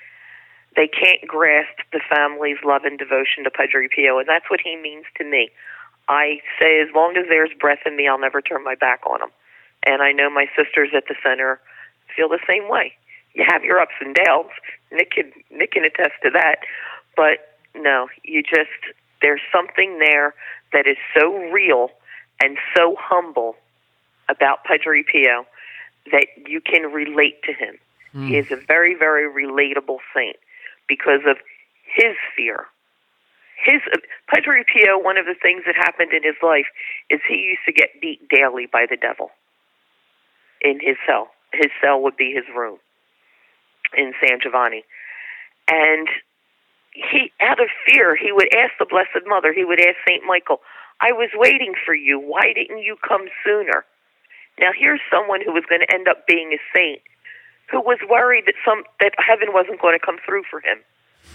They can't grasp the family's love and devotion to Padre Pio, and that's what he means to me. I say, as long as there's breath in me, I'll never turn my back on him. And I know my sisters at the center feel the same way you have your ups and downs. Nick can Nick can attest to that. But no, you just there's something there that is so real and so humble about Padre Pio that you can relate to him. Mm. He is a very, very relatable saint because of his fear. His Padre Pio, one of the things that happened in his life is he used to get beat daily by the devil in his cell. His cell would be his room in San Giovanni. And he, out of fear, he would ask the Blessed Mother, he would ask St. Michael, I was waiting for you. Why didn't you come sooner? Now here's someone who was going to end up being a saint, who was worried that some that heaven wasn't going to come through for him.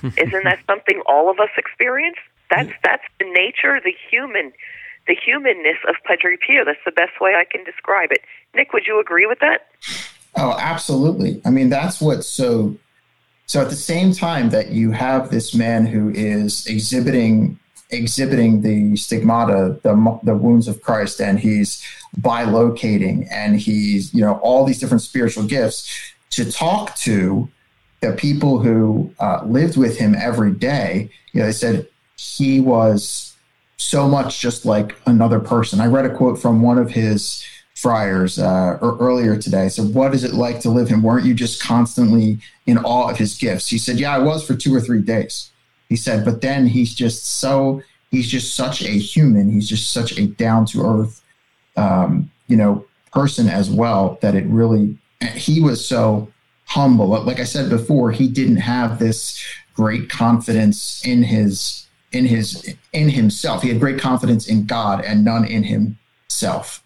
Isn't that something all of us experience? That's mm. that's the nature, the human, the humanness of Padre Pio. That's the best way I can describe it. Nick, would you agree with that? Oh, absolutely. I mean, that's what's so. So at the same time that you have this man who is exhibiting exhibiting the stigmata, the, the wounds of Christ, and he's bilocating and he's, you know, all these different spiritual gifts to talk to the people who uh, lived with him every day. You know, they said he was so much just like another person. I read a quote from one of his friars uh, earlier today. Said, What is it like to live him? Weren't you just constantly in awe of his gifts? He said, Yeah, I was for two or three days. He said, but then he's just so he's just such a human. He's just such a down to earth, um, you know, person as well that it really. He was so humble. Like I said before, he didn't have this great confidence in his in his in himself. He had great confidence in God and none in himself.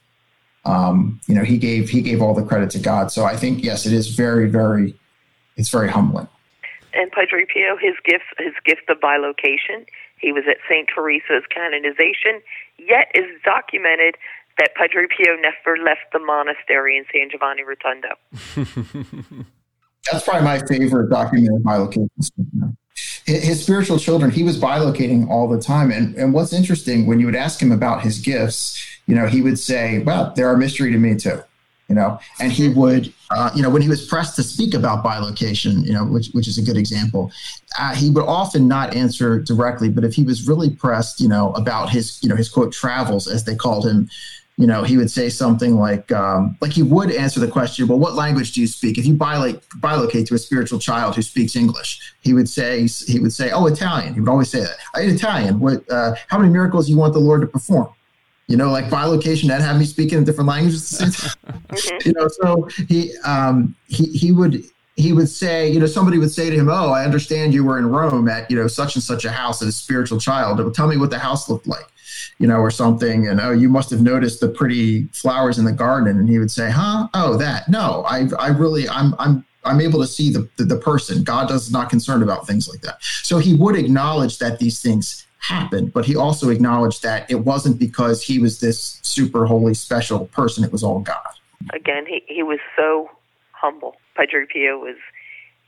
Um, you know, he gave he gave all the credit to God. So I think yes, it is very very it's very humbling and Padre Pio, his gifts, his gift of bilocation. He was at Saint Teresa's canonization. Yet is documented that Padre Pio never left the monastery in San Giovanni Rotondo. That's probably my favorite documented bilocation. His spiritual children, he was bilocating all the time. And, and what's interesting, when you would ask him about his gifts, you know, he would say, well, they're a mystery to me too you know, and he would, uh, you know, when he was pressed to speak about bilocation, you know, which which is a good example, uh, he would often not answer directly, but if he was really pressed, you know, about his, you know, his quote travels as they called him, you know, he would say something like, um, like he would answer the question, well, what language do you speak? If you bilocate, bilocate to a spiritual child who speaks English, he would say, he would say, oh, Italian. He would always say that. In Italian, what, uh, how many miracles do you want the Lord to perform? You know, like bilocation and have me speaking in different languages. mm-hmm. You know, so he um, he he would he would say, you know, somebody would say to him, "Oh, I understand you were in Rome at you know such and such a house as a spiritual child. Well, tell me what the house looked like." You know, or something, and oh, you must have noticed the pretty flowers in the garden. And he would say, "Huh? Oh, that? No, I, I really, I'm, I'm I'm able to see the, the, the person. God does not concerned about things like that. So he would acknowledge that these things happened, but he also acknowledged that it wasn't because he was this super holy special person, it was all God. Again, he, he was so humble. Padre Pio was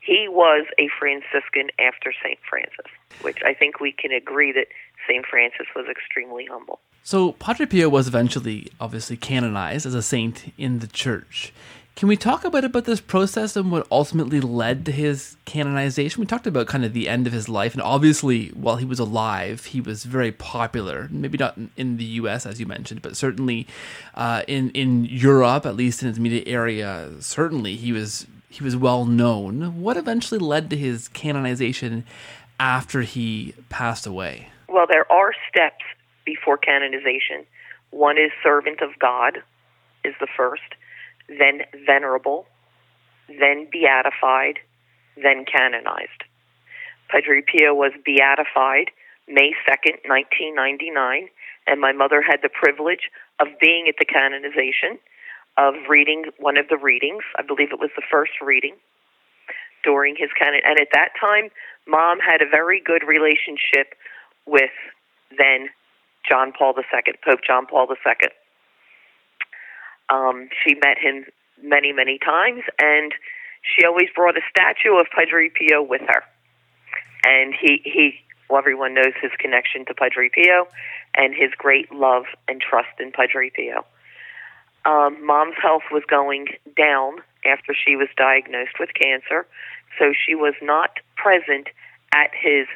he was a Franciscan after St. Francis, which I think we can agree that St. Francis was extremely humble. So, Padre Pio was eventually obviously canonized as a saint in the church. Can we talk a bit about this process and what ultimately led to his canonization? We talked about kind of the end of his life, and obviously, while he was alive, he was very popular. Maybe not in the U.S. as you mentioned, but certainly uh, in in Europe, at least in his immediate area, certainly he was he was well known. What eventually led to his canonization after he passed away? Well, there are steps before canonization. One is servant of God, is the first then venerable, then beatified, then canonized. Padre Pio was beatified May 2nd, 1999, and my mother had the privilege of being at the canonization, of reading one of the readings. I believe it was the first reading during his canon. And at that time, mom had a very good relationship with then John Paul II, Pope John Paul II. Um, she met him many, many times, and she always brought a statue of Padre Pio with her. And he, he well, everyone knows his connection to Padre Pio and his great love and trust in Padre Pio. Um, mom's health was going down after she was diagnosed with cancer, so she was not present at his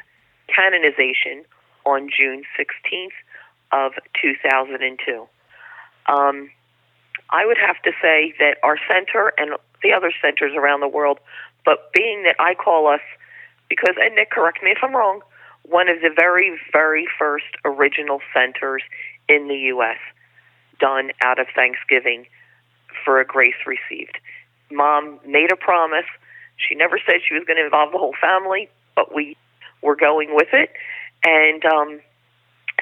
canonization on June 16th of 2002. Um, I would have to say that our center and the other centers around the world, but being that I call us, because, and Nick, correct me if I'm wrong, one of the very, very first original centers in the U.S. done out of Thanksgiving for a grace received. Mom made a promise. She never said she was going to involve the whole family, but we were going with it. And um,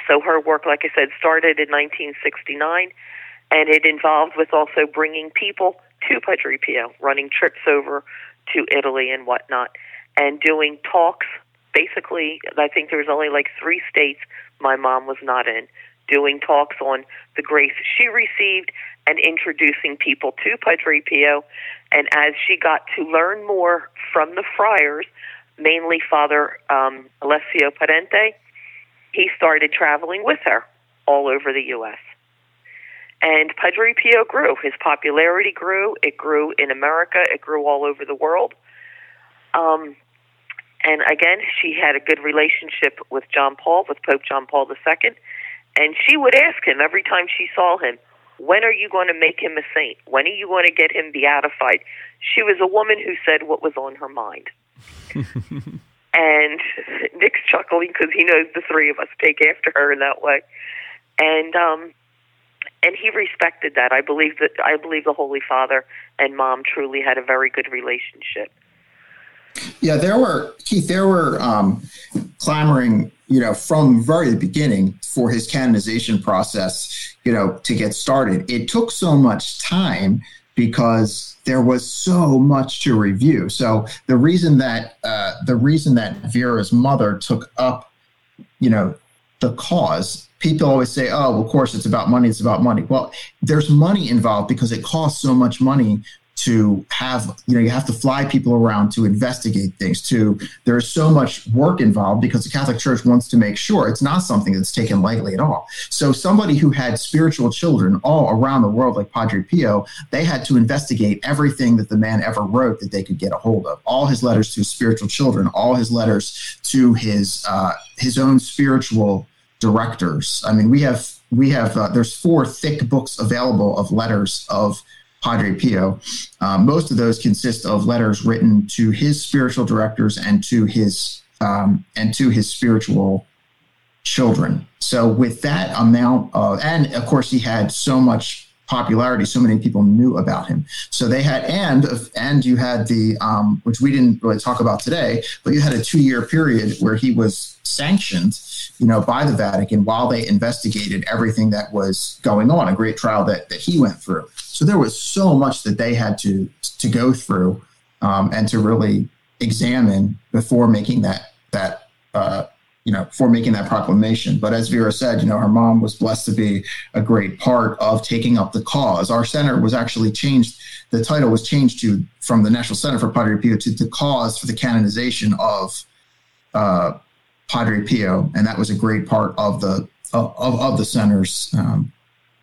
so her work, like I said, started in 1969, and it involved with also bringing people to Padre Pio, running trips over to Italy and whatnot, and doing talks. Basically, I think there was only like three states my mom was not in, doing talks on the grace she received and introducing people to Padre Pio. And as she got to learn more from the friars, mainly Father um, Alessio Parente, he started traveling with her all over the U.S. And Padre Pio grew. His popularity grew. It grew in America. It grew all over the world. Um, and again, she had a good relationship with John Paul, with Pope John Paul II. And she would ask him every time she saw him, when are you going to make him a saint? When are you going to get him beatified? She was a woman who said what was on her mind. and Nick's chuckling because he knows the three of us take after her in that way. And um, and he respected that. I believe that I believe the Holy Father and Mom truly had a very good relationship. Yeah, there were Keith. There were um, clamoring, you know, from very beginning for his canonization process, you know, to get started. It took so much time because there was so much to review. So the reason that uh, the reason that Vera's mother took up, you know, the cause people always say, oh, well, of course, it's about money. It's about money. Well, there's money involved because it costs so much money to have, you know, you have to fly people around to investigate things, to there's so much work involved because the Catholic Church wants to make sure it's not something that's taken lightly at all. So somebody who had spiritual children all around the world, like Padre Pio, they had to investigate everything that the man ever wrote that they could get a hold of. All his letters to his spiritual children, all his letters to his uh, his own spiritual directors. I mean, we have we have uh, there's four thick books available of letters of Padre Pio. Um, most of those consist of letters written to his spiritual directors and to his um, and to his spiritual children. So with that amount of, and of course he had so much popularity, so many people knew about him. So they had, and and you had the, um, which we didn't really talk about today, but you had a two year period where he was sanctioned you know, by the Vatican while they investigated everything that was going on, a great trial that, that he went through. So there was so much that they had to to go through um, and to really examine before making that that uh, you know before making that proclamation. But as Vera said, you know, her mom was blessed to be a great part of taking up the cause. Our center was actually changed. The title was changed to from the National Center for Padre Pio to the cause for the canonization of. Uh, Padre Pio, and that was a great part of the of, of the center's um,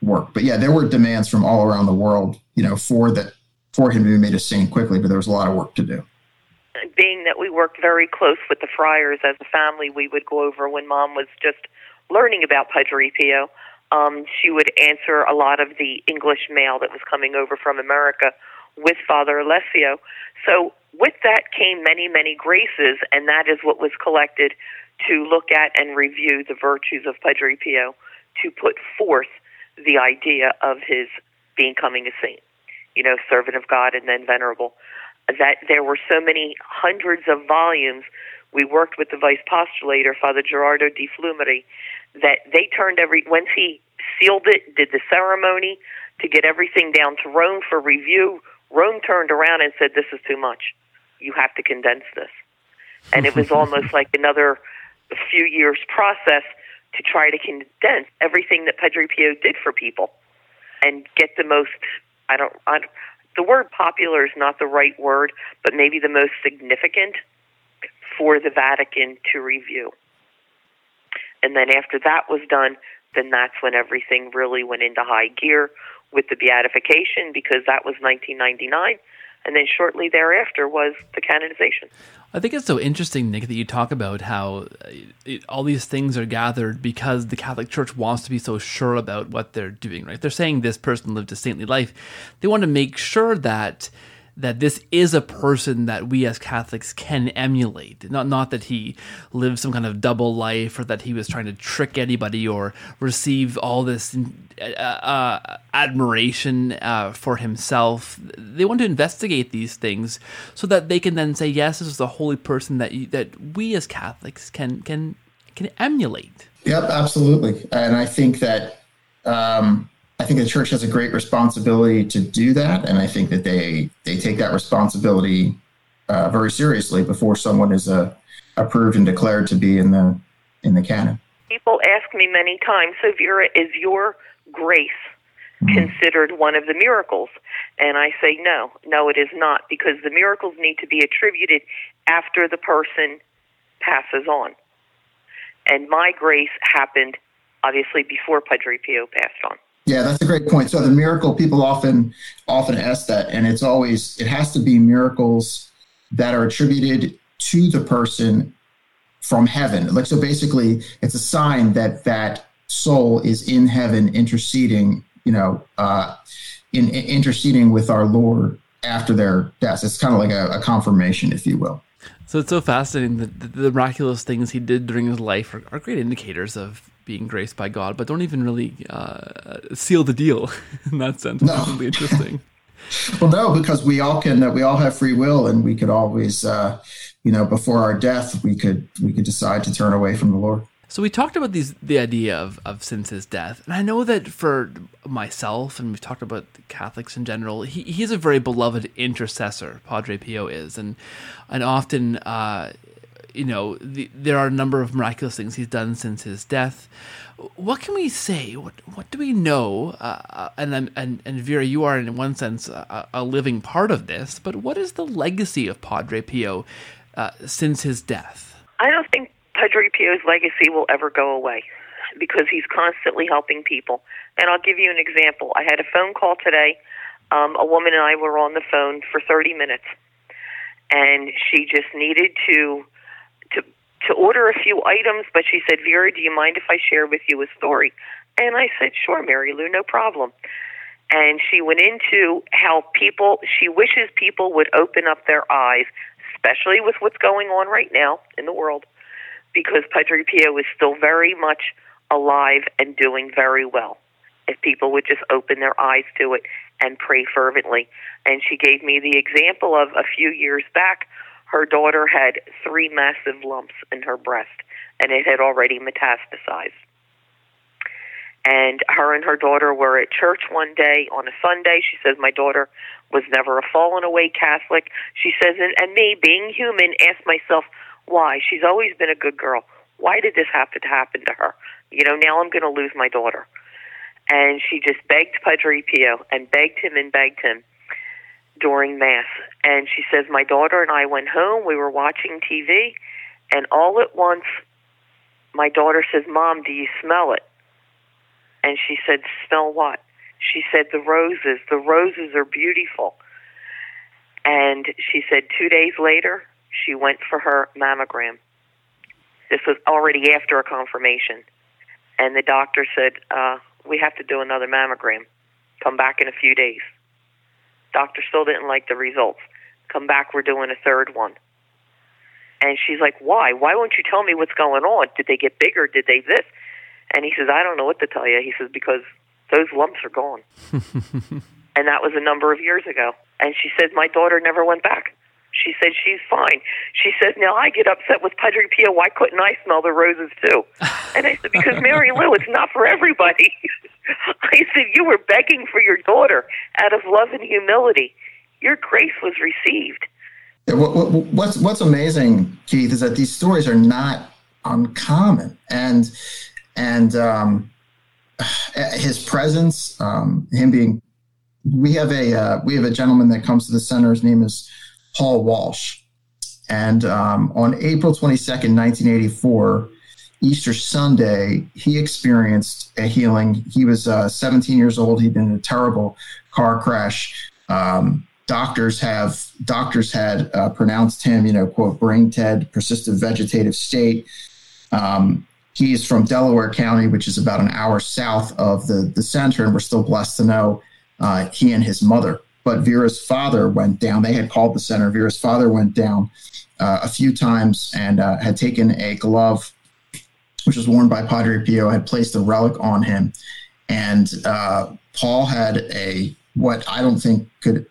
work. But yeah, there were demands from all around the world, you know, for that for him to be made a saint quickly. But there was a lot of work to do. Being that we worked very close with the friars as a family, we would go over when Mom was just learning about Padre Pio. Um, she would answer a lot of the English mail that was coming over from America with Father Alessio. So with that came many, many graces, and that is what was collected to look at and review the virtues of Padre Pio to put forth the idea of his becoming a saint, you know, servant of God and then venerable. That there were so many hundreds of volumes. We worked with the vice postulator, Father Gerardo Di Flumeri, that they turned every, once he sealed it, did the ceremony to get everything down to Rome for review, Rome turned around and said, This is too much. You have to condense this. And it was almost like another few years process to try to condense everything that Pedro Pio did for people and get the most I don't, I don't the word popular is not the right word, but maybe the most significant for the Vatican to review. And then after that was done, then that's when everything really went into high gear with the beatification because that was 1999 and then shortly thereafter was the canonization. I think it's so interesting, Nick, that you talk about how uh, it, all these things are gathered because the Catholic Church wants to be so sure about what they're doing, right? They're saying this person lived a saintly life. They want to make sure that that this is a person that we as Catholics can emulate. Not not that he lived some kind of double life or that he was trying to trick anybody or receive all this uh, uh, admiration uh, for himself. They want to investigate these things so that they can then say, yes, this is a holy person that you, that we as Catholics can can can emulate. Yep, absolutely, and I think that. Um, I think the church has a great responsibility to do that, and I think that they they take that responsibility uh, very seriously before someone is uh, approved and declared to be in the in the canon. People ask me many times, so Vera, is your grace mm-hmm. considered one of the miracles? And I say no, no, it is not, because the miracles need to be attributed after the person passes on. And my grace happened obviously before Padre Pio passed on. Yeah, that's a great point. So the miracle people often often ask that, and it's always it has to be miracles that are attributed to the person from heaven. Like so, basically, it's a sign that that soul is in heaven interceding. You know, uh, in, in interceding with our Lord after their deaths. It's kind of like a, a confirmation, if you will. So it's so fascinating that the, miraculous things he did during his life are, are great indicators of being graced by God, but don't even really uh, seal the deal in that sense. No. Which is really interesting. well, no, because we all can. Uh, we all have free will, and we could always, uh, you know, before our death, we could we could decide to turn away from the Lord. So we talked about these the idea of, of since his death, and I know that for myself, and we've talked about Catholics in general, he, he's a very beloved intercessor. Padre Pio is, and and often uh, you know, the, there are a number of miraculous things he's done since his death. What can we say? What what do we know? Uh, uh and and and Vera, you are in one sense a, a, living part of this. But what is the legacy of Padre Pio uh, since his death? I don't think Padre Pio's legacy will ever go away because he's constantly helping people. And I'll give you an example. I had a phone call today. Um, a woman and I were on the phone for 30 minutes, and she just needed to to order a few items, but she said, Vera, do you mind if I share with you a story? And I said, Sure, Mary Lou, no problem. And she went into how people, she wishes people would open up their eyes, especially with what's going on right now in the world, because Padre Pio is still very much alive and doing very well. If people would just open their eyes to it and pray fervently. And she gave me the example of a few years back her daughter had three massive lumps in her breast, and it had already metastasized. And her and her daughter were at church one day on a Sunday. She says, My daughter was never a fallen away Catholic. She says, and, and me, being human, asked myself, why? She's always been a good girl. Why did this happen to happen to her? You know, now I'm going to lose my daughter. And she just begged Padre Pio and begged him and begged him during Mass. And she says, My daughter and I went home. We were watching TV. And all at once, my daughter says, Mom, do you smell it? And she said, Smell what? She said, The roses. The roses are beautiful. And she said, Two days later, she went for her mammogram. This was already after a confirmation. And the doctor said, uh, We have to do another mammogram. Come back in a few days. Doctor still didn't like the results. Come back, we're doing a third one. And she's like, Why? Why won't you tell me what's going on? Did they get bigger? Did they this? And he says, I don't know what to tell you. He says, Because those lumps are gone. and that was a number of years ago. And she said, My daughter never went back. She said she's fine. She says, Now I get upset with Padre Pio. Why couldn't I smell the roses too? And I said, Because Mary Lou, it's not for everybody. I said, You were begging for your daughter out of love and humility. Your grace was received. What's, what's amazing, Keith, is that these stories are not uncommon. And, and, um, his presence, um, him being, we have a, uh, we have a gentleman that comes to the center. His name is Paul Walsh. And um, on April 22nd, 1984, Easter Sunday, he experienced a healing. He was uh, 17 years old. He'd been in a terrible car crash. Um, doctors have doctors had uh, pronounced him, you know, quote, brain dead, persistent vegetative state. Um, he's from Delaware County, which is about an hour south of the the center, and we're still blessed to know uh, he and his mother. But Vera's father went down. They had called the center. Vera's father went down uh, a few times and uh, had taken a glove, which was worn by Padre Pio, had placed a relic on him, and uh, Paul had a what I don't think could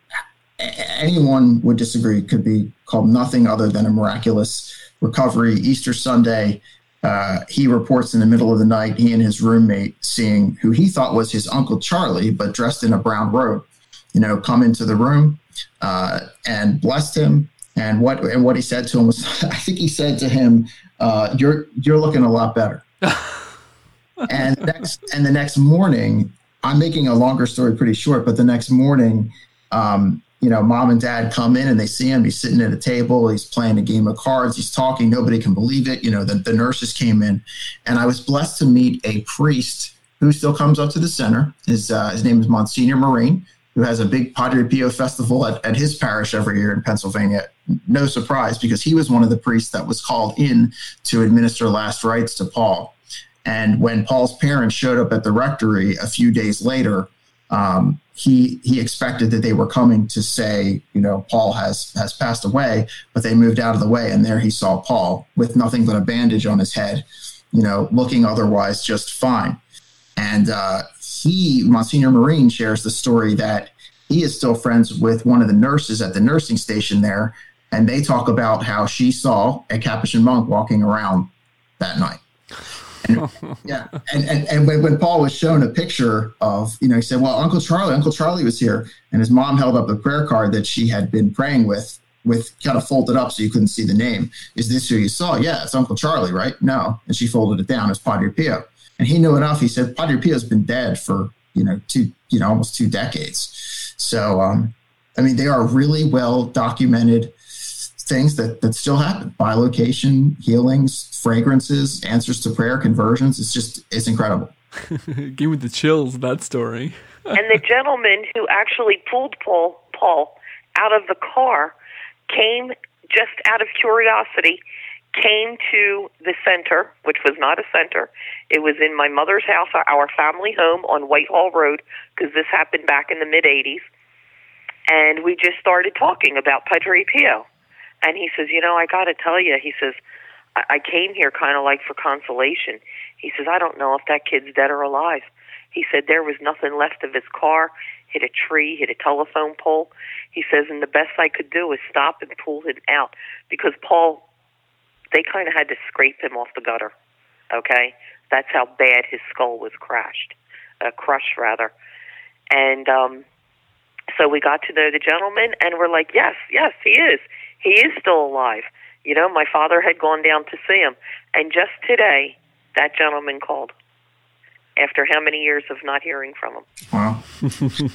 anyone would disagree could be called nothing other than a miraculous recovery. Easter Sunday, uh, he reports in the middle of the night, he and his roommate seeing who he thought was his uncle Charlie, but dressed in a brown robe, you know, come into the room uh, and blessed him. And what and what he said to him was, I think he said to him, uh, "You're you're looking a lot better." and next and the next morning, I'm making a longer story pretty short, but the next morning, um, you know, mom and dad come in and they see him. He's sitting at a table. He's playing a game of cards. He's talking. Nobody can believe it. You know, the, the nurses came in, and I was blessed to meet a priest who still comes up to the center. His uh, his name is Monsignor Marine, who has a big Padre Pio festival at, at his parish every year in Pennsylvania. No surprise, because he was one of the priests that was called in to administer last rites to Paul. And when Paul's parents showed up at the rectory a few days later, um, he he expected that they were coming to say, you know, Paul has has passed away, but they moved out of the way, and there he saw Paul with nothing but a bandage on his head, you know, looking otherwise just fine. And uh, he, Monsignor Marine, shares the story that he is still friends with one of the nurses at the nursing station there, and they talk about how she saw a Capuchin monk walking around that night. And, yeah, and and, and when, when Paul was shown a picture of, you know, he said, "Well, Uncle Charlie, Uncle Charlie was here," and his mom held up a prayer card that she had been praying with, with kind of folded up so you couldn't see the name. Is this who you saw? Yeah, it's Uncle Charlie, right? No, and she folded it down as Padre Pio, and he knew enough. He said, "Padre Pio's been dead for you know two, you know, almost two decades." So, um, I mean, they are really well documented things that that still happen bilocation healings fragrances answers to prayer conversions it's just it's incredible give me the chills that story and the gentleman who actually pulled paul paul out of the car came just out of curiosity came to the center which was not a center it was in my mother's house our family home on whitehall road because this happened back in the mid 80s and we just started talking about padre pio and he says, You know, I got to tell you, he says, I, I came here kind of like for consolation. He says, I don't know if that kid's dead or alive. He said there was nothing left of his car, hit a tree, hit a telephone pole. He says, and the best I could do is stop and pull him out because Paul, they kind of had to scrape him off the gutter. Okay? That's how bad his skull was crashed, uh, crushed rather. And um, so we got to know the gentleman, and we're like, yes, yes, he is he is still alive. You know, my father had gone down to see him, and just today, that gentleman called. After how many years of not hearing from him? Wow,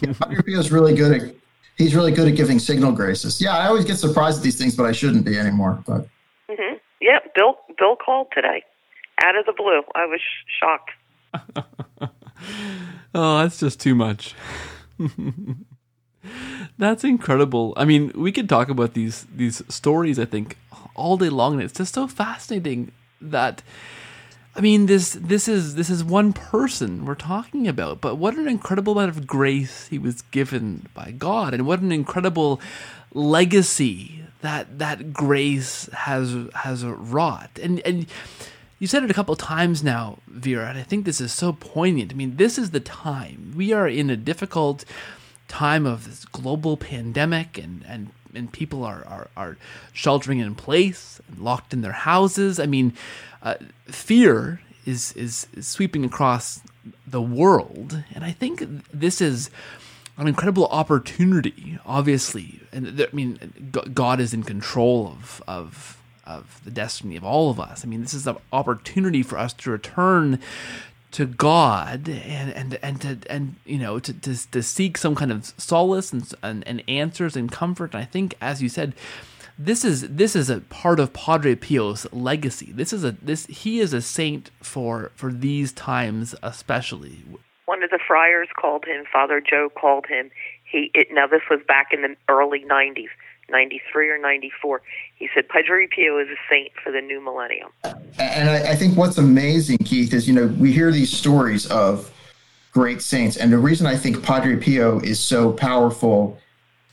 yeah, is really good at. He's really good at giving signal graces. Yeah, I always get surprised at these things, but I shouldn't be anymore. But mm-hmm. Yeah, Bill Bill called today, out of the blue. I was shocked. oh, that's just too much. That's incredible. I mean, we could talk about these these stories. I think all day long, and it's just so fascinating that. I mean, this this is this is one person we're talking about, but what an incredible amount of grace he was given by God, and what an incredible legacy that that grace has has wrought. And and you said it a couple times now, Vera, and I think this is so poignant. I mean, this is the time we are in a difficult time of this global pandemic and, and, and people are, are, are sheltering in place and locked in their houses. I mean, uh, fear is, is, is sweeping across the world. And I think this is an incredible opportunity, obviously. And I mean, God is in control of, of, of the destiny of all of us. I mean, this is an opportunity for us to return to God and and and to and you know to to, to seek some kind of solace and, and, and answers and comfort. And I think, as you said, this is this is a part of Padre Pio's legacy. This is a this he is a saint for for these times especially. One of the friars called him. Father Joe called him. He it, now this was back in the early '90s, '93 or '94. He said Padre Pio is a saint for the new millennium. And I, I think what's amazing, Keith, is you know we hear these stories of great saints, and the reason I think Padre Pio is so powerful,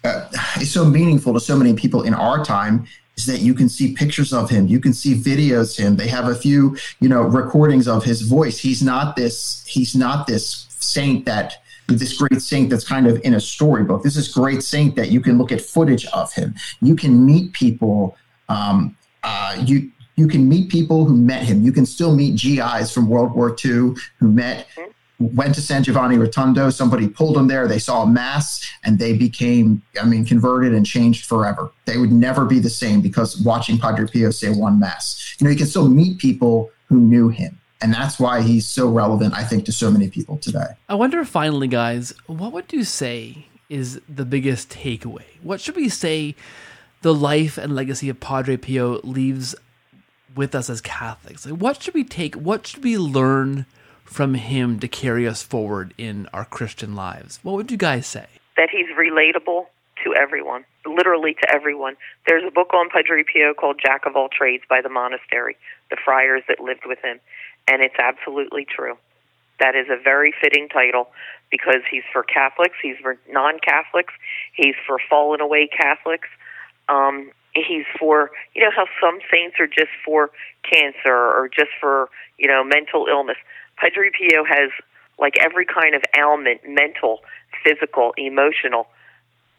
uh, is so meaningful to so many people in our time is that you can see pictures of him, you can see videos of him. They have a few, you know, recordings of his voice. He's not this, he's not this saint that this great saint that's kind of in a storybook. This is great saint that you can look at footage of him. You can meet people. Um, uh, you you can meet people who met him. You can still meet GIs from World War II who met went to San Giovanni Rotondo. Somebody pulled them there. They saw a mass and they became, I mean, converted and changed forever. They would never be the same because watching Padre Pio say one mass. You know, you can still meet people who knew him. And that's why he's so relevant, I think, to so many people today. I wonder, finally, guys, what would you say is the biggest takeaway? What should we say the life and legacy of Padre Pio leaves with us as Catholics? Like, what should we take? What should we learn from him to carry us forward in our Christian lives? What would you guys say? That he's relatable to everyone, literally to everyone. There's a book on Padre Pio called Jack of All Trades by the monastery, the friars that lived with him, and it's absolutely true. That is a very fitting title because he's for Catholics, he's for non Catholics, he's for fallen away Catholics. Um, he's for, you know, how some saints are just for cancer or just for, you know, mental illness. Padre Pio has like every kind of ailment, mental, physical, emotional.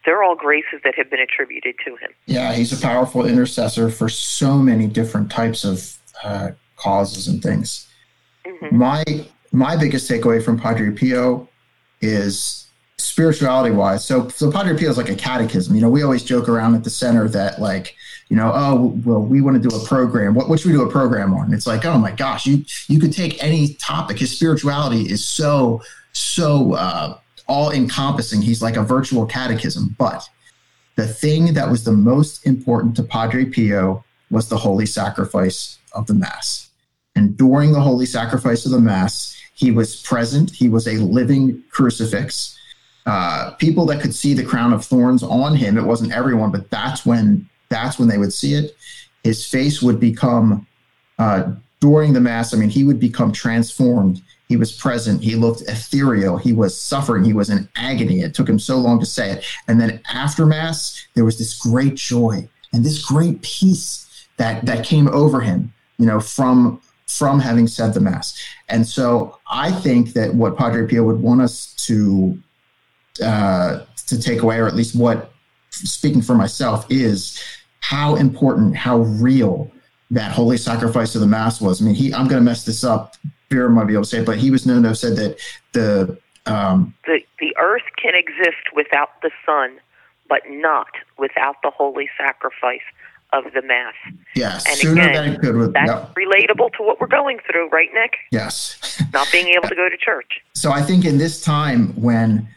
They're all graces that have been attributed to him. Yeah, he's a powerful intercessor for so many different types of uh, causes and things. Mm-hmm. My my biggest takeaway from Padre Pio is spirituality wise. So so Padre Pio is like a catechism. You know, we always joke around at the center that like you know, oh well, we want to do a program. What, what should we do a program on? It's like, oh my gosh, you you could take any topic. His spirituality is so so uh, all encompassing. He's like a virtual catechism. But the thing that was the most important to Padre Pio was the holy sacrifice of the Mass. And during the holy sacrifice of the Mass, he was present. He was a living crucifix. Uh, people that could see the crown of thorns on him, it wasn't everyone, but that's when that's when they would see it. His face would become, uh, during the Mass, I mean, he would become transformed. He was present. He looked ethereal. He was suffering. He was in agony. It took him so long to say it. And then after Mass, there was this great joy and this great peace that, that came over him, you know, from from having said the mass. And so I think that what Padre Pio would want us to uh, to take away, or at least what speaking for myself, is how important, how real that holy sacrifice of the mass was. I mean, he I'm going to mess this up. Vera might be able to say it, but he was known to have said that the um, the the earth can exist without the sun, but not without the holy sacrifice of the mass. Yes, and sooner again, than it could. With, that's no. relatable to what we're going through, right, Nick? Yes. Not being able to go to church. So I think in this time when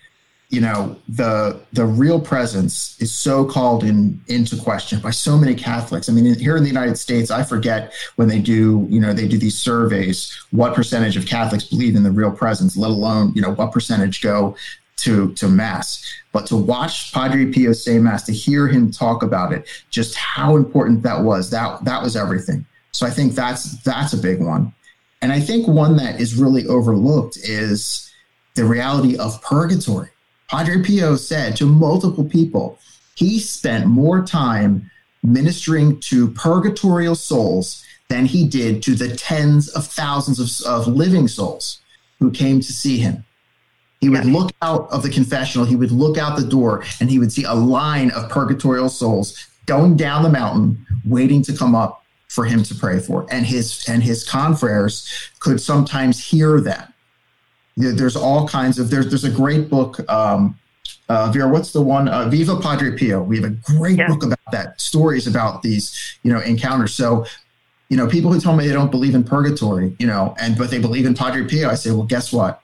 you know the the real presence is so called in into question by so many catholics i mean here in the united states i forget when they do you know they do these surveys what percentage of catholics believe in the real presence let alone you know what percentage go to to mass but to watch padre pio say mass to hear him talk about it just how important that was that that was everything. So i think that's that's a big one. And i think one that is really overlooked is the reality of purgatory. Padre Pio said to multiple people, he spent more time ministering to purgatorial souls than he did to the tens of thousands of, of living souls who came to see him. He would look out of the confessional, he would look out the door, and he would see a line of purgatorial souls going down the mountain, waiting to come up for him to pray for. And his and his confreres could sometimes hear them there's all kinds of there's there's a great book. Um, uh, Vera, what's the one? Uh, Viva Padre Pio. We have a great yeah. book about that. Stories about these, you know, encounters. So, you know, people who tell me they don't believe in purgatory, you know, and but they believe in Padre Pio, I say, well, guess what?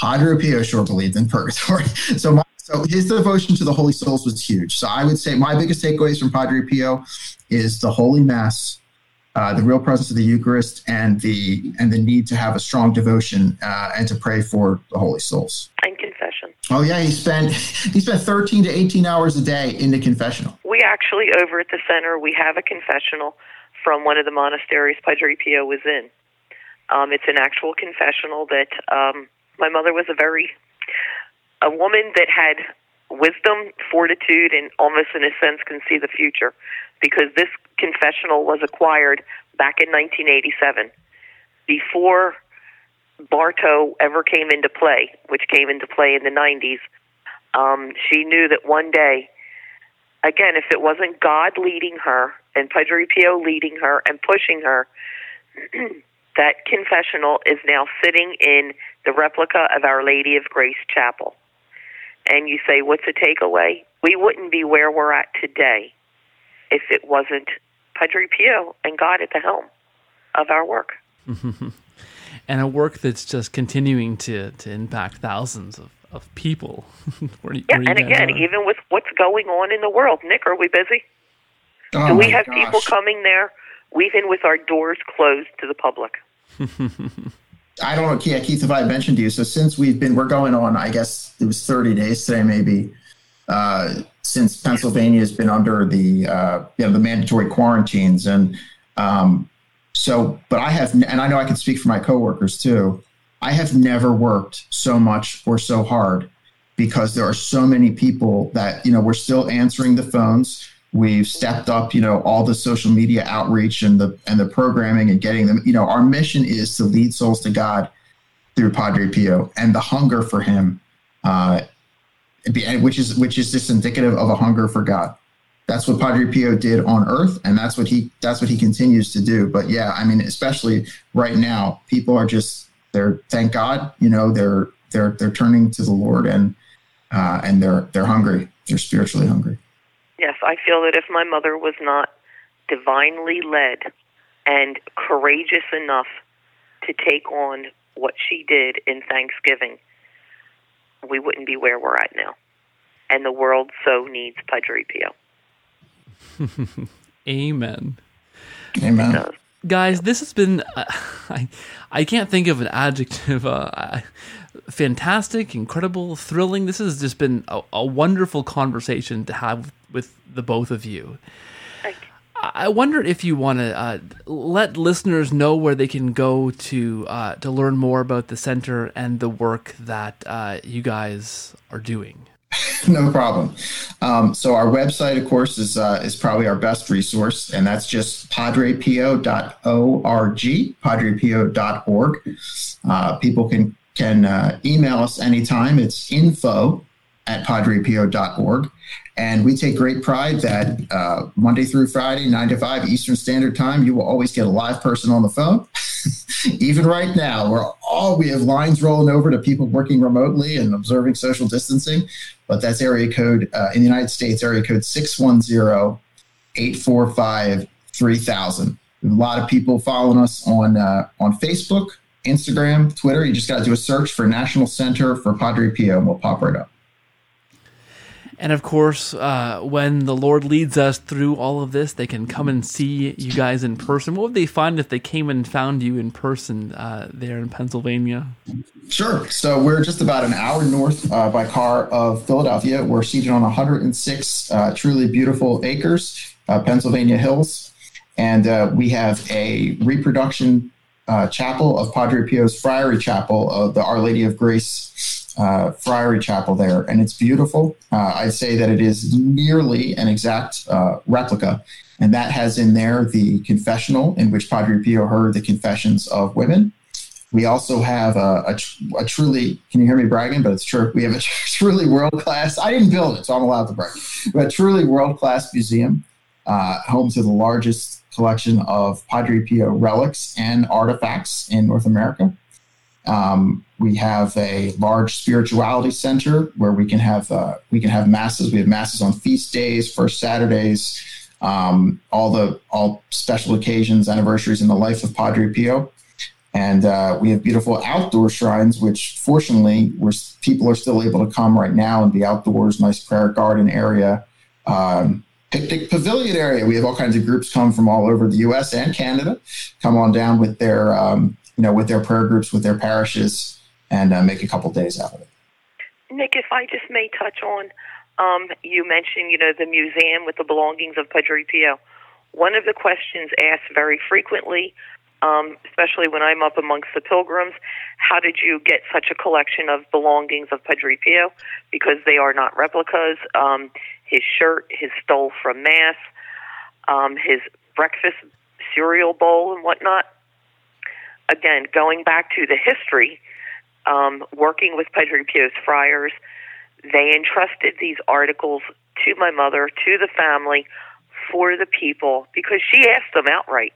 Padre Pio sure believed in purgatory. so, my, so his devotion to the Holy Souls was huge. So I would say my biggest takeaways from Padre Pio is the Holy Mass, uh, the real presence of the Eucharist and the and the need to have a strong devotion uh, and to pray for the holy souls. And confession. Oh yeah, he spent he spent 13 to 18 hours a day in the confessional. We actually over at the center we have a confessional from one of the monasteries Padre Pio was in. Um, it's an actual confessional that um, my mother was a very a woman that had wisdom, fortitude, and almost in a sense can see the future because this confessional was acquired back in 1987 before Barto ever came into play, which came into play in the 90s. Um, she knew that one day, again, if it wasn't God leading her and Padre Pio leading her and pushing her, that confessional is now sitting in the replica of Our Lady of Grace Chapel and you say, what's the takeaway? We wouldn't be where we're at today if it wasn't Padre Pio and God at the helm of our work. and a work that's just continuing to, to impact thousands of, of people. where, yeah, where and again, are. even with what's going on in the world, Nick, are we busy? Oh Do we have gosh. people coming there, even with our doors closed to the public? I don't know, Keith, if I mentioned to you. So since we've been, we're going on, I guess it was 30 days today, maybe, uh, since Pennsylvania has been under the, uh, you know, the mandatory quarantines. And um, so, but I have, and I know I can speak for my coworkers too. I have never worked so much or so hard because there are so many people that, you know, we're still answering the phones We've stepped up, you know, all the social media outreach and the and the programming and getting them. You know, our mission is to lead souls to God through Padre Pio, and the hunger for Him, uh, which is which is just indicative of a hunger for God. That's what Padre Pio did on Earth, and that's what he that's what he continues to do. But yeah, I mean, especially right now, people are just they're thank God, you know, they're they're they're turning to the Lord and uh, and they're they're hungry, they're spiritually hungry. Yes, I feel that if my mother was not divinely led and courageous enough to take on what she did in Thanksgiving, we wouldn't be where we're at now. And the world so needs Padre Pio. Amen. Amen. Guys, this has been, uh, I, I can't think of an adjective. Uh, fantastic, incredible, thrilling. This has just been a, a wonderful conversation to have with the both of you. I wonder if you want to uh, let listeners know where they can go to uh, to learn more about the center and the work that uh, you guys are doing. no problem. Um, so our website, of course, is uh, is probably our best resource, and that's just padrepio.org, padrepio.org. Uh, people can can uh, email us anytime. It's info at padrepio.org. And we take great pride that uh, Monday through Friday, 9 to 5 Eastern Standard Time, you will always get a live person on the phone. Even right now, we're all we have lines rolling over to people working remotely and observing social distancing. But that's area code uh, in the United States, area code 610 845 3000. A lot of people following us on uh, on Facebook, Instagram, Twitter. You just got to do a search for National Center for Padre Pio, and we'll pop right up. And of course, uh, when the Lord leads us through all of this, they can come and see you guys in person. What would they find if they came and found you in person uh, there in Pennsylvania? Sure. So we're just about an hour north uh, by car of Philadelphia. We're seated on 106 uh, truly beautiful acres, uh, Pennsylvania hills. And uh, we have a reproduction chapel of Padre Pio's Friary Chapel of the Our Lady of Grace uh, Friary Chapel there, and it's beautiful. Uh, I'd say that it is nearly an exact uh, replica, and that has in there the confessional in which Padre Pio heard the confessions of women. We also have a, a, a truly, can you hear me bragging? But it's true. We have a truly world class, I didn't build it, so I'm allowed to brag, but a truly world class museum, uh, home to the largest collection of Padre Pio relics and artifacts in North America. Um, we have a large spirituality center where we can have uh, we can have masses. We have masses on feast days, first Saturdays, um, all the all special occasions, anniversaries in the life of Padre Pio, and uh, we have beautiful outdoor shrines, which fortunately, we're, people are still able to come right now and be outdoors. Nice prayer garden area. Um, picnic pavilion area. We have all kinds of groups come from all over the U.S. and Canada, come on down with their um, you know with their prayer groups, with their parishes, and uh, make a couple days out of it. Nick, if I just may touch on, um, you mentioned you know the museum with the belongings of Padre Pio. One of the questions asked very frequently um, especially when I'm up amongst the pilgrims. How did you get such a collection of belongings of Padre Pio? Because they are not replicas. Um, his shirt, his stole from Mass, um, his breakfast cereal bowl, and whatnot. Again, going back to the history, um, working with Padre Pio's friars, they entrusted these articles to my mother, to the family, for the people, because she asked them outright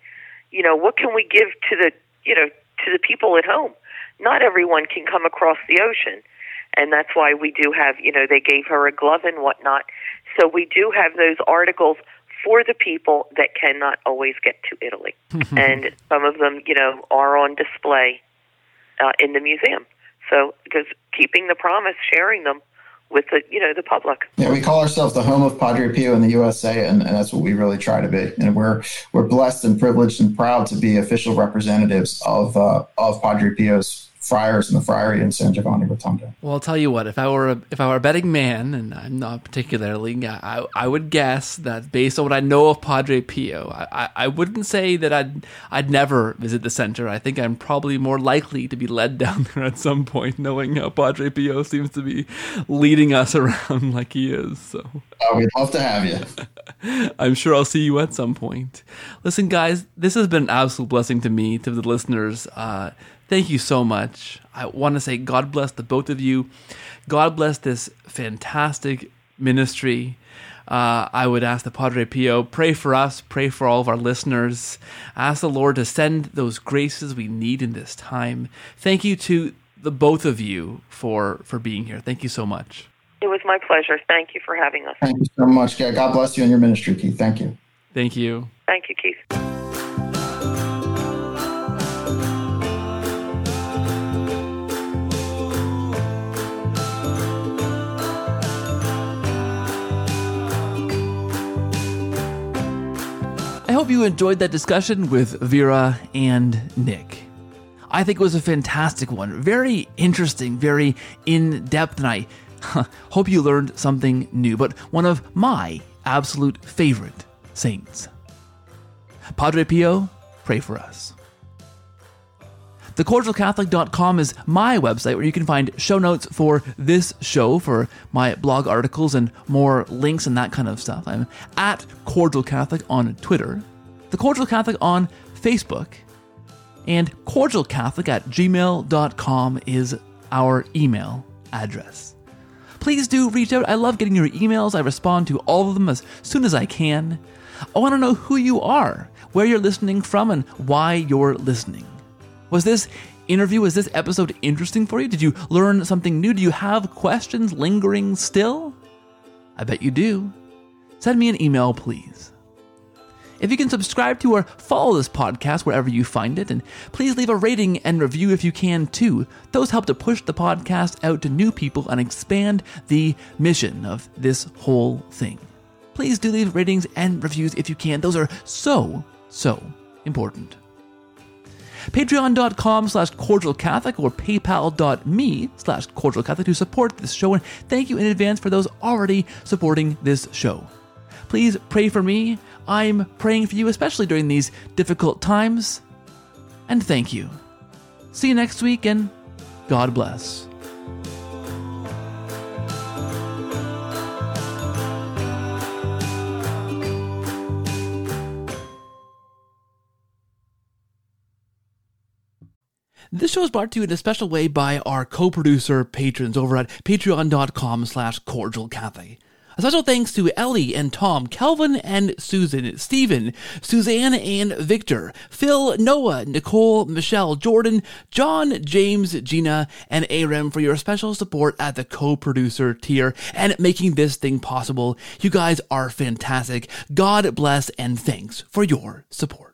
you know, what can we give to the, you know, to the people at home? Not everyone can come across the ocean. And that's why we do have, you know, they gave her a glove and whatnot. So we do have those articles for the people that cannot always get to Italy. and some of them, you know, are on display uh, in the museum. So, because keeping the promise, sharing them with the you know the public. Yeah, we call ourselves the home of Padre Pio in the USA, and, and that's what we really try to be. And we're we're blessed and privileged and proud to be official representatives of uh, of Padre Pio's friars in the friary in San Giovanni Rotondo. Well, I'll tell you what. If I were a, if I were a betting man, and I'm not particularly, I, I would guess that based on what I know of Padre Pio, I, I, wouldn't say that I'd I'd never visit the center. I think I'm probably more likely to be led down there at some point, knowing how Padre Pio seems to be leading us around like he is. So oh, we'd love to have you. I'm sure I'll see you at some point. Listen, guys, this has been an absolute blessing to me, to the listeners. Uh, thank you so much. I want to say God bless the both of you. God bless this fantastic ministry. Uh, I would ask the Padre Pio, pray for us, pray for all of our listeners. Ask the Lord to send those graces we need in this time. Thank you to the both of you for for being here. Thank you so much. It was my pleasure. Thank you for having us. Thank you so much. God bless you and your ministry, Keith. Thank you. Thank you. Thank you, Keith. Hope you enjoyed that discussion with Vera and Nick. I think it was a fantastic one. Very interesting, very in depth, and I hope you learned something new. But one of my absolute favorite saints. Padre Pio, pray for us. TheCordialCatholic.com is my website where you can find show notes for this show, for my blog articles, and more links and that kind of stuff. I'm at Cordial Catholic on Twitter, The Cordial Catholic on Facebook, and cordialcatholic at gmail.com is our email address. Please do reach out. I love getting your emails. I respond to all of them as soon as I can. I want to know who you are, where you're listening from, and why you're listening. Was this interview, was this episode interesting for you? Did you learn something new? Do you have questions lingering still? I bet you do. Send me an email, please. If you can subscribe to or follow this podcast wherever you find it, and please leave a rating and review if you can too. Those help to push the podcast out to new people and expand the mission of this whole thing. Please do leave ratings and reviews if you can. Those are so, so important patreon.com slash cordial catholic or paypal.me slash cordial catholic to support this show and thank you in advance for those already supporting this show please pray for me. I'm praying for you especially during these difficult times. And thank you. See you next week and god bless. This show is brought to you in a special way by our co-producer patrons over at patreon.com slash cordial catholic. A special thanks to Ellie and Tom, Kelvin and Susan, Stephen, Suzanne and Victor, Phil, Noah, Nicole, Michelle, Jordan, John, James, Gina, and Aram for your special support at the co-producer tier and making this thing possible. You guys are fantastic. God bless and thanks for your support.